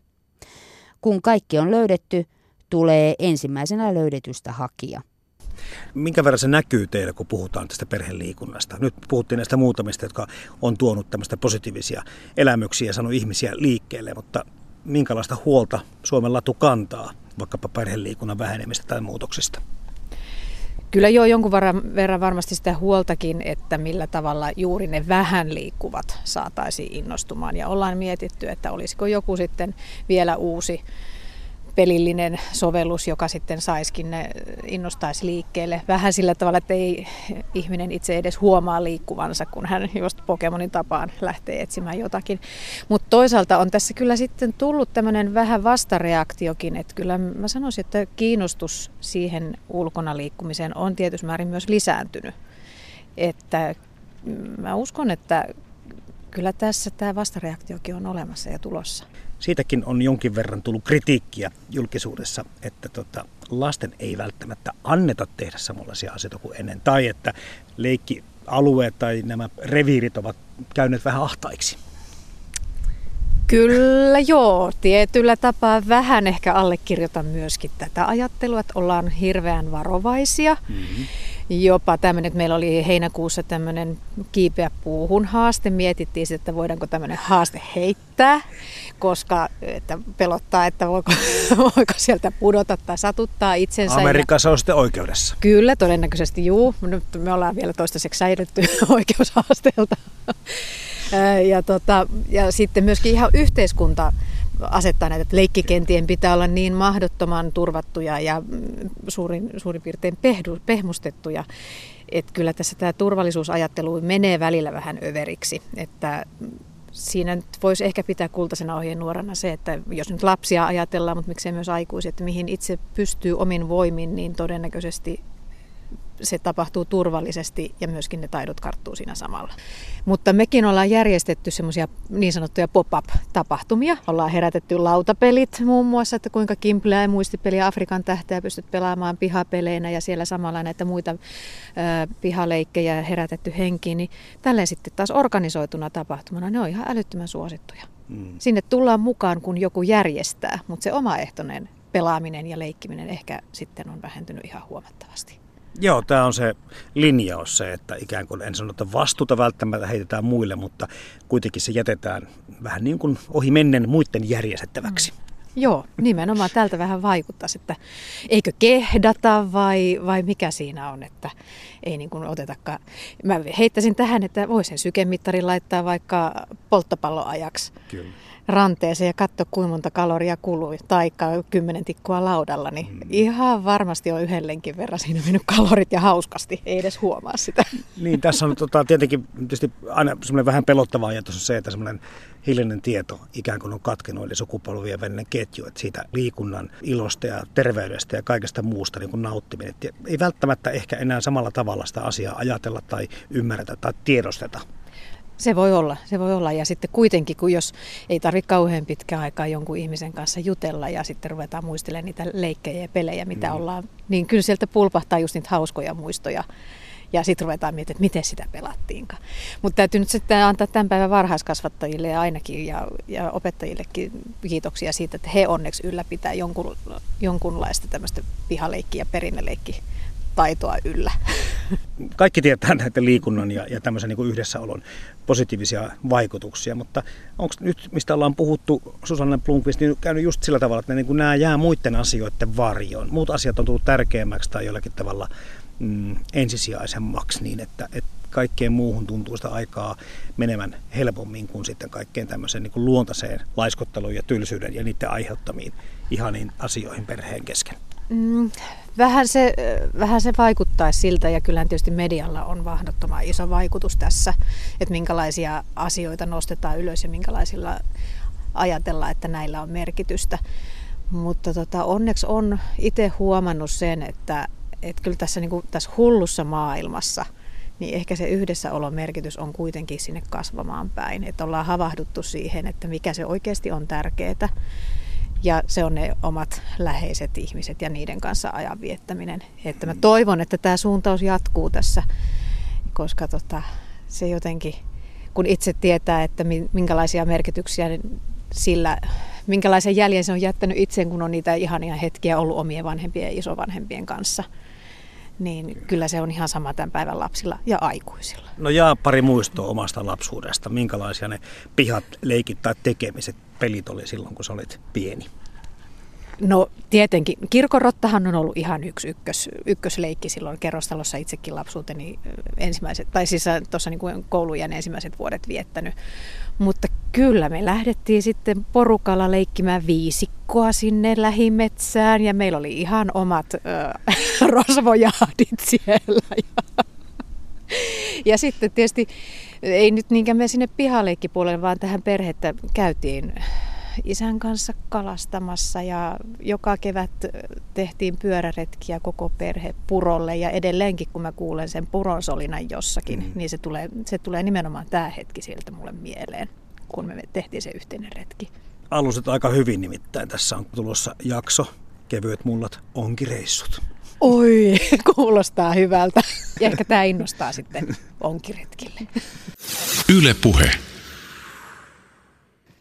Speaker 5: Kun kaikki on löydetty, tulee ensimmäisenä löydetystä hakija.
Speaker 3: Minkä verran se näkyy teille, kun puhutaan tästä perheliikunnasta? Nyt puhuttiin näistä muutamista, jotka on tuonut tämmöistä positiivisia elämyksiä ja sanonut ihmisiä liikkeelle, mutta minkälaista huolta Suomen latu kantaa vaikkapa perheliikunnan vähenemistä tai muutoksista?
Speaker 7: Kyllä joo, jonkun verran varmasti sitä huoltakin, että millä tavalla juuri ne vähän liikkuvat saataisiin innostumaan. Ja ollaan mietitty, että olisiko joku sitten vielä uusi pelillinen sovellus, joka sitten saiskin ne innostaisi liikkeelle. Vähän sillä tavalla, että ei ihminen itse edes huomaa liikkuvansa, kun hän just Pokemonin tapaan lähtee etsimään jotakin. Mutta toisaalta on tässä kyllä sitten tullut tämmöinen vähän vastareaktiokin, että kyllä mä sanoisin, että kiinnostus siihen ulkona liikkumiseen on tietysti määrin myös lisääntynyt. Että mä uskon, että kyllä tässä tämä vastareaktiokin on olemassa ja tulossa
Speaker 3: siitäkin on jonkin verran tullut kritiikkiä julkisuudessa, että tota, lasten ei välttämättä anneta tehdä samanlaisia asioita kuin ennen. Tai että leikkialueet tai nämä reviirit ovat käyneet vähän ahtaiksi.
Speaker 7: Kyllä joo, tietyllä tapaa vähän ehkä allekirjoitan myöskin tätä ajattelua, että ollaan hirveän varovaisia. Mm-hmm. Jopa tämmöinen, että meillä oli heinäkuussa tämmöinen kiipeä puuhun haaste. Mietittiin sitten, että voidaanko tämmöinen haaste heittää, koska että pelottaa, että voiko, voiko sieltä pudota tai satuttaa itsensä.
Speaker 3: Amerikassa on sitten oikeudessa.
Speaker 7: Kyllä, todennäköisesti juu. Nyt me ollaan vielä toistaiseksi säilytty oikeushaasteelta. Ja, tota, ja sitten myöskin ihan yhteiskunta asettaa näitä, että leikkikentien pitää olla niin mahdottoman turvattuja ja mm, suurin, suurin piirtein pehdu, pehmustettuja. Että kyllä tässä tämä turvallisuusajattelu menee välillä vähän överiksi. Että siinä nyt voisi ehkä pitää kultaisena nuorana se, että jos nyt lapsia ajatellaan, mutta miksei myös aikuisia, että mihin itse pystyy omin voimin, niin todennäköisesti se tapahtuu turvallisesti ja myöskin ne taidot karttuu siinä samalla. Mutta mekin ollaan järjestetty semmoisia niin sanottuja pop-up-tapahtumia. Ollaan herätetty lautapelit muun muassa, että kuinka kimpleä ja muistipeliä Afrikan tähteä pystyt pelaamaan pihapeleinä ja siellä samalla näitä muita ö, pihaleikkejä herätetty henkiin. Niin tälleen sitten taas organisoituna tapahtumana ne on ihan älyttömän suosittuja. Mm. Sinne tullaan mukaan, kun joku järjestää, mutta se omaehtoinen pelaaminen ja leikkiminen ehkä sitten on vähentynyt ihan huomattavasti.
Speaker 3: Joo, tämä on se linjaus se, että ikään kuin en sano, että vastuuta välttämättä heitetään muille, mutta kuitenkin se jätetään vähän niin kuin ohi mennen muiden järjestettäväksi. Mm.
Speaker 7: Joo, nimenomaan tältä vähän vaikuttaa, että eikö kehdata vai, vai mikä siinä on, että ei niin kuin otetakaan. Mä heittäisin tähän, että voisin sykemittarin laittaa vaikka polttopalloajaksi. Kyllä ranteeseen ja katso kuinka monta kaloria kului, tai kymmenen tikkua laudalla, niin mm. ihan varmasti on yhdellenkin verran siinä mennyt kalorit ja hauskasti, ei edes huomaa sitä.
Speaker 3: Niin, tässä on tota, tietenkin tietysti aina semmoinen vähän pelottava ajatus on se, että semmoinen hiljainen tieto ikään kuin on katkenut, eli sukupolvien välinen ketju, että siitä liikunnan ilosta ja terveydestä ja kaikesta muusta niin kuin nauttiminen. Et ei välttämättä ehkä enää samalla tavalla sitä asiaa ajatella tai ymmärretä tai tiedosteta.
Speaker 7: Se voi olla, se voi olla. Ja sitten kuitenkin, kun jos ei tarvitse kauhean pitkään aikaa jonkun ihmisen kanssa jutella ja sitten ruvetaan muistelemaan niitä leikkejä ja pelejä, mitä mm. ollaan, niin kyllä sieltä pulpahtaa just niitä hauskoja muistoja. Ja sitten ruvetaan miettimään, että miten sitä pelattiinkaan. Mutta täytyy nyt sitten antaa tämän päivän varhaiskasvattajille ja ainakin ja, ja opettajillekin kiitoksia siitä, että he onneksi ylläpitää jonkun, jonkunlaista tämmöistä pihaleikki- ja perinneleikki taitoa yllä.
Speaker 3: Kaikki tietää näitä liikunnan ja, ja tämmöisen niin kuin yhdessäolon positiivisia vaikutuksia, mutta onko nyt, mistä ollaan puhuttu, Susanne Blomqvist, niin käynyt just sillä tavalla, että niin kuin nämä jää muiden asioiden varjoon. Muut asiat on tullut tärkeämmäksi tai jollakin tavalla mm, ensisijaisemmaksi niin, että, että kaikkeen muuhun tuntuu sitä aikaa menevän helpommin kuin sitten kaikkeen tämmöiseen niin kuin luontaiseen laiskotteluun ja tylsyyden ja niiden aiheuttamiin ihaniin asioihin perheen kesken.
Speaker 7: Mm, vähän, se, vähän se vaikuttaisi siltä ja kyllähän tietysti medialla on mahdottoman iso vaikutus tässä, että minkälaisia asioita nostetaan ylös ja minkälaisilla ajatellaan, että näillä on merkitystä. Mutta tota, onneksi on itse huomannut sen, että, että kyllä tässä, niin kuin, tässä hullussa maailmassa – niin ehkä se yhdessäolon merkitys on kuitenkin sinne kasvamaan päin. Että ollaan havahduttu siihen, että mikä se oikeasti on tärkeää. Ja se on ne omat läheiset ihmiset ja niiden kanssa ajan viettäminen. Että mä toivon, että tämä suuntaus jatkuu tässä, koska tota, se jotenkin, kun itse tietää, että minkälaisia merkityksiä sillä, minkälaisen jäljen se on jättänyt itseen, kun on niitä ihania hetkiä ollut omien vanhempien ja isovanhempien kanssa – niin kyllä se on ihan sama tämän päivän lapsilla ja aikuisilla.
Speaker 3: No ja pari muistoa omasta lapsuudesta. Minkälaisia ne pihat, leikit tai tekemiset, pelit oli silloin, kun sä olit pieni?
Speaker 7: No tietenkin. Kirkorottahan on ollut ihan yksi ykkös, ykkösleikki silloin kerrostalossa itsekin lapsuuteni ensimmäiset, tai siis tuossa niin koulujen ensimmäiset vuodet viettänyt. Mutta kyllä me lähdettiin sitten porukalla leikkimään viisikkoa sinne lähimetsään ja meillä oli ihan omat äh, rosvojahdit siellä. Ja, ja sitten tietysti ei nyt niinkään me sinne pihaleikkipuolelle, vaan tähän perhettä käytiin isän kanssa kalastamassa ja joka kevät tehtiin pyöräretkiä koko perhe purolle ja edelleenkin kun mä kuulen sen puron solinan jossakin, mm. niin se tulee, se tulee nimenomaan tämä hetki sieltä mulle mieleen, kun me tehtiin se yhteinen retki.
Speaker 3: Aluset aika hyvin nimittäin. Tässä on tulossa jakso Kevyet mullat onkireissut.
Speaker 7: Oi, kuulostaa hyvältä. Ja ehkä tämä innostaa sitten onkiretkille.
Speaker 2: Yle puhe.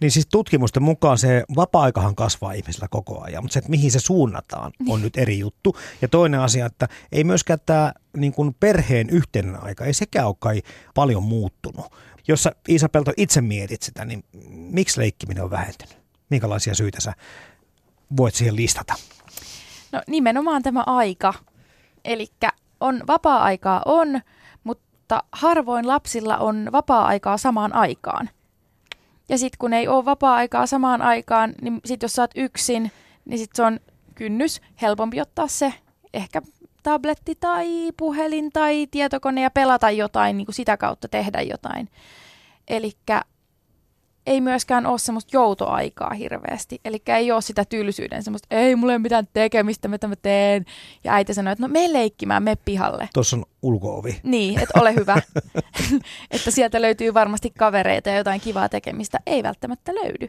Speaker 3: Niin siis tutkimusten mukaan se vapaa-aikahan kasvaa ihmisillä koko ajan, mutta se, että mihin se suunnataan, on niin. nyt eri juttu. Ja toinen asia, että ei myöskään tämä niin kuin perheen yhteinen aika, ei sekään ole kai paljon muuttunut. Jos sä, Iisa Pelto itse mietit sitä, niin miksi leikkiminen on vähentynyt? Minkälaisia syitä sä voit siihen listata?
Speaker 4: No nimenomaan tämä aika. Eli on vapaa-aikaa on, mutta harvoin lapsilla on vapaa-aikaa samaan aikaan – ja sitten kun ei ole vapaa-aikaa samaan aikaan, niin sitten jos sä oot yksin, niin sitten se on kynnys helpompi ottaa se ehkä tabletti tai puhelin tai tietokone ja pelata jotain, niin kuin sitä kautta tehdä jotain. Eli ei myöskään ole semmoista joutoaikaa hirveästi. Eli ei ole sitä tylsyyden semmoista, ei mulla ei ole mitään tekemistä, mitä mä teen. Ja äiti sanoi, että no me leikkimään, me pihalle.
Speaker 3: Tuossa on ulkoovi.
Speaker 4: Niin, että ole hyvä. että sieltä löytyy varmasti kavereita ja jotain kivaa tekemistä. Ei välttämättä löydy.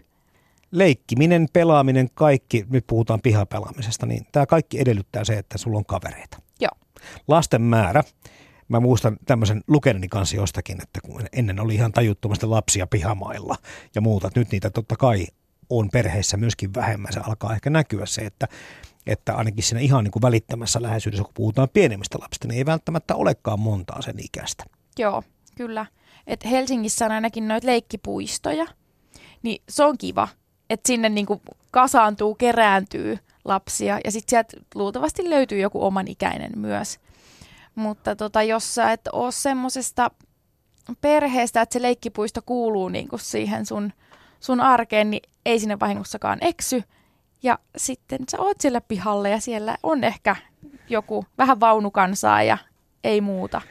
Speaker 3: Leikkiminen, pelaaminen, kaikki, nyt puhutaan pihapelaamisesta, niin tämä kaikki edellyttää se, että sulla on kavereita.
Speaker 4: Joo.
Speaker 3: Lasten määrä Mä muistan tämmöisen lukeneni kanssa jostakin, että kun ennen oli ihan tajuttomasti lapsia pihamailla ja muuta. Nyt niitä totta kai on perheissä myöskin vähemmän. Se alkaa ehkä näkyä se, että, että ainakin siinä ihan niin kuin välittämässä läheisyydessä, kun puhutaan pienemmistä lapsista, niin ei välttämättä olekaan montaa sen ikäistä.
Speaker 4: Joo, kyllä. Et Helsingissä on ainakin noita leikkipuistoja, niin se on kiva, että sinne niin kuin kasaantuu, kerääntyy lapsia ja sitten sieltä luultavasti löytyy joku oman ikäinen myös. Mutta tota, jos sä et ole semmoisesta perheestä, että se leikkipuisto kuuluu niin kuin siihen sun, sun arkeen, niin ei sinne vahingossakaan eksy. Ja sitten sä oot siellä pihalla ja siellä on ehkä joku vähän vaunukansaa ja ei muuta.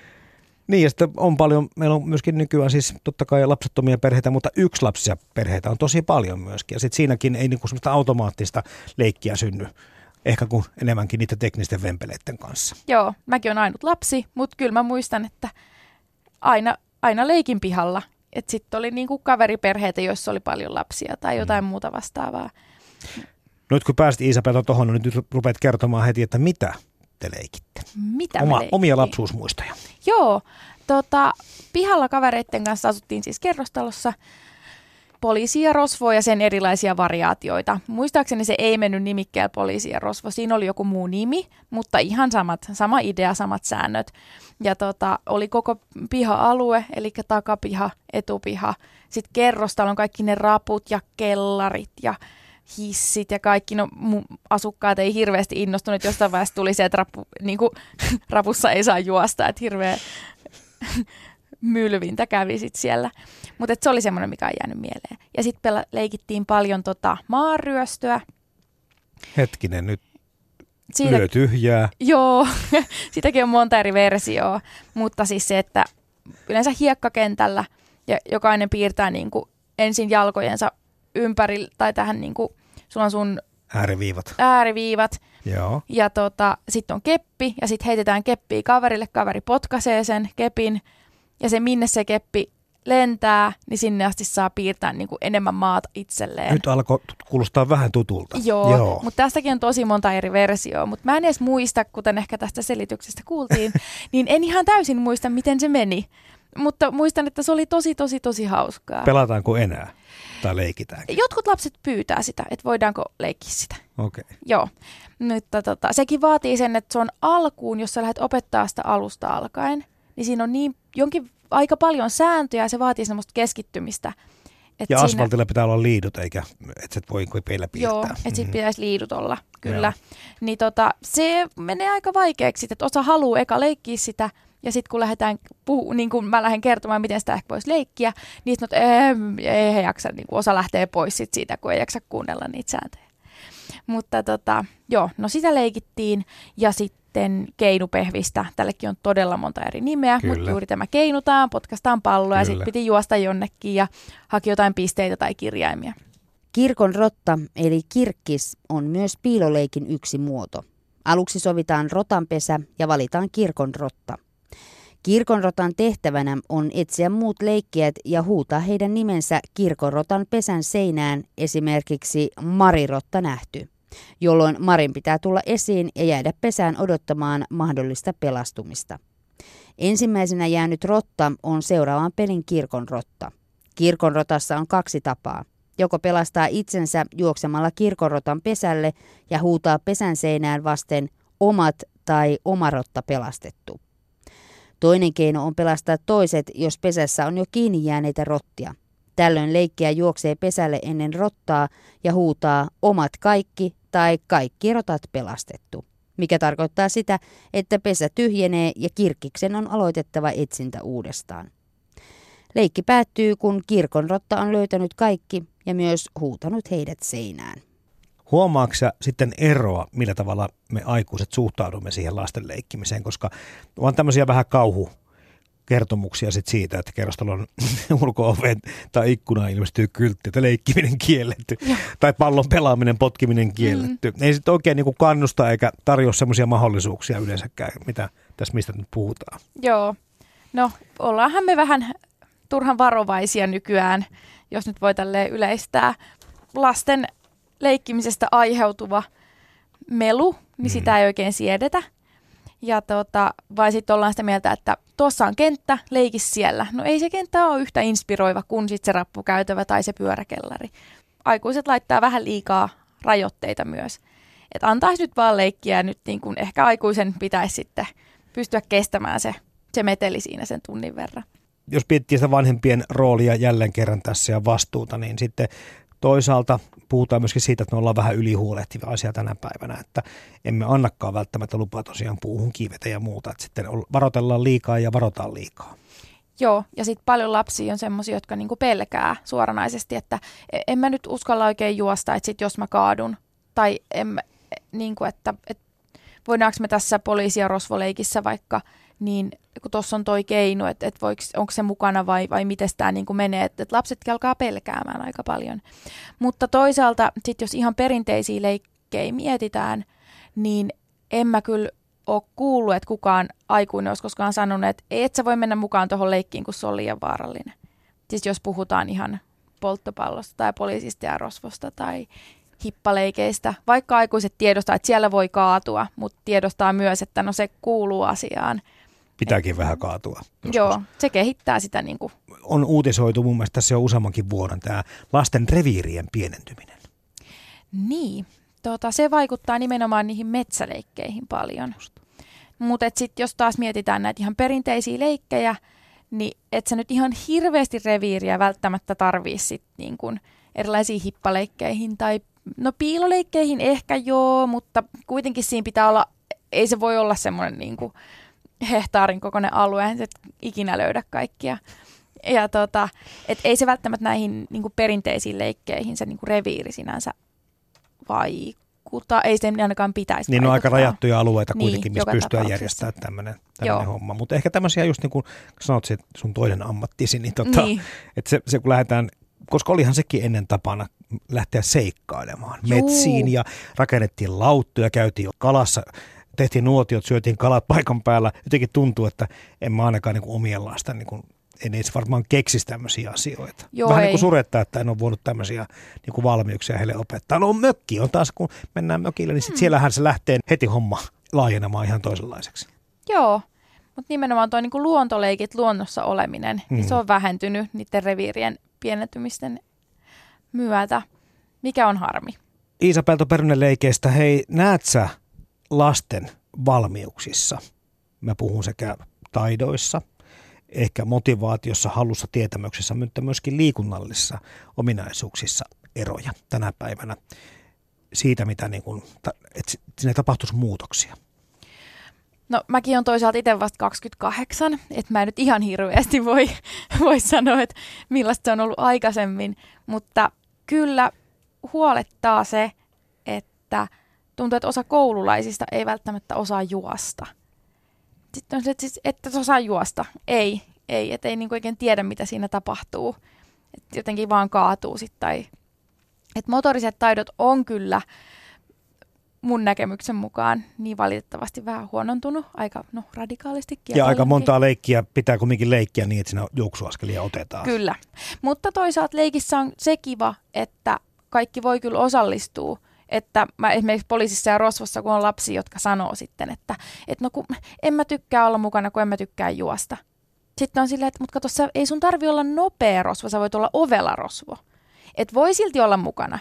Speaker 3: Niin ja sitten on paljon, meillä on myöskin nykyään siis totta kai lapsettomia perheitä, mutta yksi lapsia perheitä on tosi paljon myöskin. Ja sitten siinäkin ei niinku semmoista automaattista leikkiä synny ehkä kuin enemmänkin niitä teknisten vempeleiden kanssa.
Speaker 4: Joo, mäkin olen ainut lapsi, mutta kyllä mä muistan, että aina, aina leikin pihalla. Että sitten oli niinku kaveriperheitä, joissa oli paljon lapsia tai jotain mm. muuta vastaavaa.
Speaker 3: No nyt kun pääsit Iisa-Peto tuohon, niin nyt rupeat kertomaan heti, että mitä te leikitte?
Speaker 4: Mitä
Speaker 3: Oma,
Speaker 4: me
Speaker 3: Omia lapsuusmuistoja.
Speaker 4: Joo, tota, pihalla kavereiden kanssa asuttiin siis kerrostalossa poliisi ja rosvo ja sen erilaisia variaatioita. Muistaakseni se ei mennyt nimikkeellä poliisi ja rosvo, siinä oli joku muu nimi, mutta ihan samat, sama idea, samat säännöt. Ja tota, oli koko piha-alue, eli takapiha, etupiha, sitten kerrostalon kaikki ne raput ja kellarit ja hissit ja kaikki, no asukkaat ei hirveästi innostunut, jostain vaiheessa tuli se, että rapu, niin kuin, rapussa ei saa juosta, että hirveä mylvintä kävi sit siellä. Mutta se oli semmoinen, mikä on jäänyt mieleen. Ja sitten leikittiin paljon tota maanryöstöä.
Speaker 3: Hetkinen, nyt
Speaker 4: siitä,
Speaker 3: Lyö tyhjää.
Speaker 4: Joo, sitäkin on monta eri versioa, mutta siis se, että yleensä hiekkakentällä ja jokainen piirtää niin kuin ensin jalkojensa ympäri tai tähän niin kuin, sulla on sun
Speaker 3: Ääriviivat.
Speaker 4: ääriviivat
Speaker 3: Joo.
Speaker 4: ja tota, sitten on keppi ja sitten heitetään keppiä kaverille, kaveri potkaisee sen kepin ja se minne se keppi lentää, niin sinne asti saa piirtää niin kuin enemmän maata itselleen.
Speaker 3: Nyt alkoi kuulostaa vähän tutulta.
Speaker 4: Joo,
Speaker 3: Joo.
Speaker 4: Mutta tästäkin on tosi monta eri versioa, mutta mä en edes muista, kuten ehkä tästä selityksestä kuultiin, niin en ihan täysin muista, miten se meni. Mutta muistan, että se oli tosi, tosi, tosi hauskaa.
Speaker 3: Pelataanko enää? Tai leikitään?
Speaker 4: Jotkut lapset pyytää sitä, että voidaanko leikkiä sitä.
Speaker 3: Okei. Okay.
Speaker 4: Joo, mutta tota, sekin vaatii sen, että se on alkuun, jos sä lähdet opettaa sitä alusta alkaen, niin siinä on niin jonkin aika paljon sääntöjä ja se vaatii semmoista keskittymistä. Et
Speaker 3: Ja
Speaker 4: siinä,
Speaker 3: asfaltilla pitää olla liidut, eikä että et voi kuin peillä piirtää.
Speaker 4: Joo, että sit
Speaker 3: Mhm.
Speaker 4: pitäisi liidut olla, kyllä.
Speaker 3: Joo.
Speaker 4: Niin tota, se menee aika vaikeaksi, että osa haluaa eka leikkiä sitä, ja sitten kun lähdetään puhu, niin kun mä lähden kertomaan, miten sitä ehkä voisi leikkiä, niin sitten ei, ei he jaksa, niin osa lähtee pois sit siitä, kun ei jaksa kuunnella niitä sääntöjä. Mutta tota, joo, no sitä leikittiin, ja sitten keinupehvistä, tällekin on todella monta eri nimeä,
Speaker 3: Kyllä.
Speaker 4: mutta juuri tämä keinutaan, potkastaan palloa, ja sitten piti juosta jonnekin, ja haki jotain pisteitä tai kirjaimia.
Speaker 5: Kirkon rotta eli kirkkis on myös piiloleikin yksi muoto. Aluksi sovitaan rotanpesä ja valitaan kirkon rotta. Kirkonrotan tehtävänä on etsiä muut leikkijät ja huutaa heidän nimensä kirkonrotan pesän seinään, esimerkiksi Marirotta nähty, jolloin Marin pitää tulla esiin ja jäädä pesään odottamaan mahdollista pelastumista. Ensimmäisenä jäänyt rotta on seuraavan pelin kirkonrotta. Kirkonrotassa on kaksi tapaa. Joko pelastaa itsensä juoksemalla kirkonrotan pesälle ja huutaa pesän seinään vasten omat tai oma rotta pelastettu. Toinen keino on pelastaa toiset, jos pesässä on jo kiinni jääneitä rottia. Tällöin leikkiä juoksee pesälle ennen rottaa ja huutaa omat kaikki tai kaikki rotat pelastettu. Mikä tarkoittaa sitä, että pesä tyhjenee ja kirkkiksen on aloitettava etsintä uudestaan. Leikki päättyy, kun kirkon rotta on löytänyt kaikki ja myös huutanut heidät seinään.
Speaker 3: Huomaatko sä sitten eroa, millä tavalla me aikuiset suhtaudumme siihen lasten leikkimiseen, koska on tämmöisiä vähän kauhu kertomuksia sit siitä, että kerrostalon ulko tai ikkunaan ilmestyy kyltti, että leikkiminen kielletty, tai pallon pelaaminen, potkiminen kielletty. Mm. Ei sitten oikein niin kannusta eikä tarjoa semmoisia mahdollisuuksia yleensäkään, mitä tässä mistä nyt puhutaan.
Speaker 4: Joo. No, ollaanhan me vähän turhan varovaisia nykyään, jos nyt voi tälleen yleistää. Lasten leikkimisestä aiheutuva melu, niin
Speaker 3: Mm.
Speaker 4: sitä ei oikein siedetä. Ja tota, vai sitten ollaan sitä mieltä, että tuossa on kenttä, leikis siellä. No ei se kenttä ole yhtä inspiroiva kuin sit se rappukäytävä tai se pyöräkellari. Aikuiset laittaa vähän liikaa rajoitteita myös. Että antaisi nyt vaan leikkiä ja nyt niin kun ehkä aikuisen pitäisi sitten pystyä kestämään se, se meteli siinä sen tunnin verran.
Speaker 3: Jos miettii sitä vanhempien roolia jälleen kerran tässä ja vastuuta, niin sitten toisaalta puhutaan myöskin siitä, että me ollaan vähän ylihuolehtivaisia tänä päivänä, että emme annakaan välttämättä lupaa tosiaan puuhun kiivetä ja muuta, että sitten varoitellaan liikaa ja varotaan liikaa.
Speaker 4: Joo, ja sitten paljon lapsia on semmoisia, jotka niinku pelkää suoranaisesti, että e- en mä nyt uskalla oikein juosta, että sit jos mä kaadun, tai en, mä- niinku, että, että voidaanko me tässä poliisi- ja rosvoleikissä vaikka, niin kun tuossa on toi keino, että, voiko, onko se mukana vai, vai miten tämä niinku menee, että, että lapsetkin alkaa pelkäämään aika paljon. Mutta toisaalta sitten jos ihan perinteisiä leikkejä mietitään, niin en mä kyllä ole kuullut, että kukaan aikuinen olisi koskaan sanonut, että et sä voi mennä mukaan tuohon leikkiin, kun se on liian vaarallinen. Siis jos puhutaan ihan polttopallosta tai poliisista ja rosvosta tai hippaleikeistä, vaikka aikuiset tiedostaa, että siellä voi kaatua, mutta tiedostaa myös, että no se kuuluu asiaan.
Speaker 3: Pitääkin vähän kaatua. joskus.
Speaker 4: Joo, se kehittää sitä niin kuin,
Speaker 3: On uutisoitu mun mielestä tässä jo useammankin vuoden tämä lasten reviirien pienentyminen.
Speaker 4: niin, tota, se vaikuttaa nimenomaan niihin metsäleikkeihin paljon. Mutta sitten jos taas mietitään näitä ihan perinteisiä leikkejä, niin et sä nyt ihan hirveästi reviiriä välttämättä tarvii sit niin kun erilaisiin hippaleikkeihin tai no piiloleikkeihin ehkä joo, mutta kuitenkin siinä pitää olla, ei se voi olla semmoinen niin kuin hehtaarin kokoinen alue, että ikinä löydä kaikkia. Ja tota, et ei se välttämättä näihin niin kuin perinteisiin leikkeihin se niin kuin reviiri sinänsä vaikuttaa, ei se ainakaan pitäisi
Speaker 3: Niin on aika
Speaker 4: vaikuttaa.
Speaker 3: rajattuja alueita
Speaker 4: Niin,
Speaker 3: kuitenkin, missä
Speaker 4: joka
Speaker 3: pystyy järjestämään tämmöinen homma. Mutta ehkä tämmöisiä just niin kuin sanot, se sun toinen ammattisi, niin, tota,
Speaker 4: Niin.
Speaker 3: että se, se kun lähdetään, koska olihan sekin ennen tapana lähteä seikkailemaan
Speaker 4: Juu.
Speaker 3: metsiin ja rakennettiin lauttuja, käytiin kalassa, tehtiin nuotiot, syötiin kalat paikan päällä. Jotenkin tuntuu, että en mä ainakaan niin kuin omien lasten, niin kuin, en edes varmaan keksisi tämmöisiä asioita.
Speaker 4: Joo,
Speaker 3: Vähän niin
Speaker 4: ei.
Speaker 3: kuin surettaa, että en ole voinut tämmöisiä niin kuin valmiuksia heille opettaa. No mökki on taas, kun mennään mökille, niin sit
Speaker 4: Hmm.
Speaker 3: siellähän se lähtee heti homma laajenemaan ihan toisenlaiseksi.
Speaker 4: Joo, mutta nimenomaan tuo niinku luontoleikit, luonnossa oleminen, mm.
Speaker 3: Mm.
Speaker 4: niin se on vähentynyt niiden reviirien pienentymisten myötä, mikä on harmi.
Speaker 3: Iisa Pelto leikeistä, hei, näet sä lasten valmiuksissa? Mä puhun sekä taidoissa, ehkä motivaatiossa, halussa, tietämyksessä, mutta myöskin liikunnallisissa ominaisuuksissa eroja tänä päivänä siitä, mitä niin kuin, että sinne tapahtuisi muutoksia.
Speaker 4: No mäkin on toisaalta itse vasta 28, että mä en nyt ihan hirveästi voi, voi sanoa, että millaista se on ollut aikaisemmin, mutta kyllä huolettaa se, että tuntuu, että osa koululaisista ei välttämättä osaa juosta. Sitten on se, että, siis, että et osaa juosta. Ei, ei, että ei niinku oikein tiedä, mitä siinä tapahtuu. Et jotenkin vaan kaatuu sitten. Tai... Et motoriset taidot on kyllä mun näkemyksen mukaan niin valitettavasti vähän huonontunut aika no, radikaalisti.
Speaker 3: Ja aika montaa leikkiä pitää kumminkin leikkiä niin, että siinä juoksuaskelia otetaan.
Speaker 4: Kyllä. Mutta toisaalta leikissä on se kiva, että kaikki voi kyllä osallistua. Että mä esimerkiksi poliisissa ja rosvossa, kun on lapsi, jotka sanoo sitten, että, että no kun en mä tykkää olla mukana, kun en mä tykkää juosta. Sitten on silleen, että mutta sä, ei sun tarvi olla nopea rosvo, sä voit olla ovela rosvo. Et voi silti olla mukana.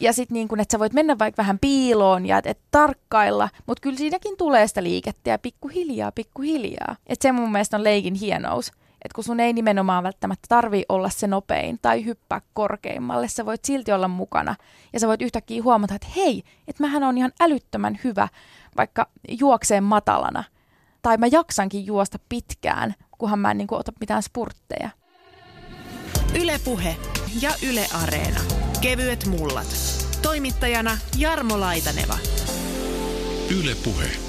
Speaker 4: Ja sitten niin kun, että sä voit mennä vaikka vähän piiloon ja et, et tarkkailla, mutta kyllä siinäkin tulee sitä liikettä ja pikkuhiljaa, pikkuhiljaa. Että se mun mielestä on leikin hienous. Että kun sun ei nimenomaan välttämättä tarvii olla se nopein tai hyppää korkeimmalle, sä voit silti olla mukana. Ja sä voit yhtäkkiä huomata, että hei, että mähän on ihan älyttömän hyvä vaikka juokseen matalana. Tai mä jaksankin juosta pitkään, kunhan mä en niin kuin, ota mitään spurtteja.
Speaker 1: Ylepuhe ja Yle Areena. Kevyet mullat. Toimittajana Jarmo Laitaneva.
Speaker 2: Yle Puhe.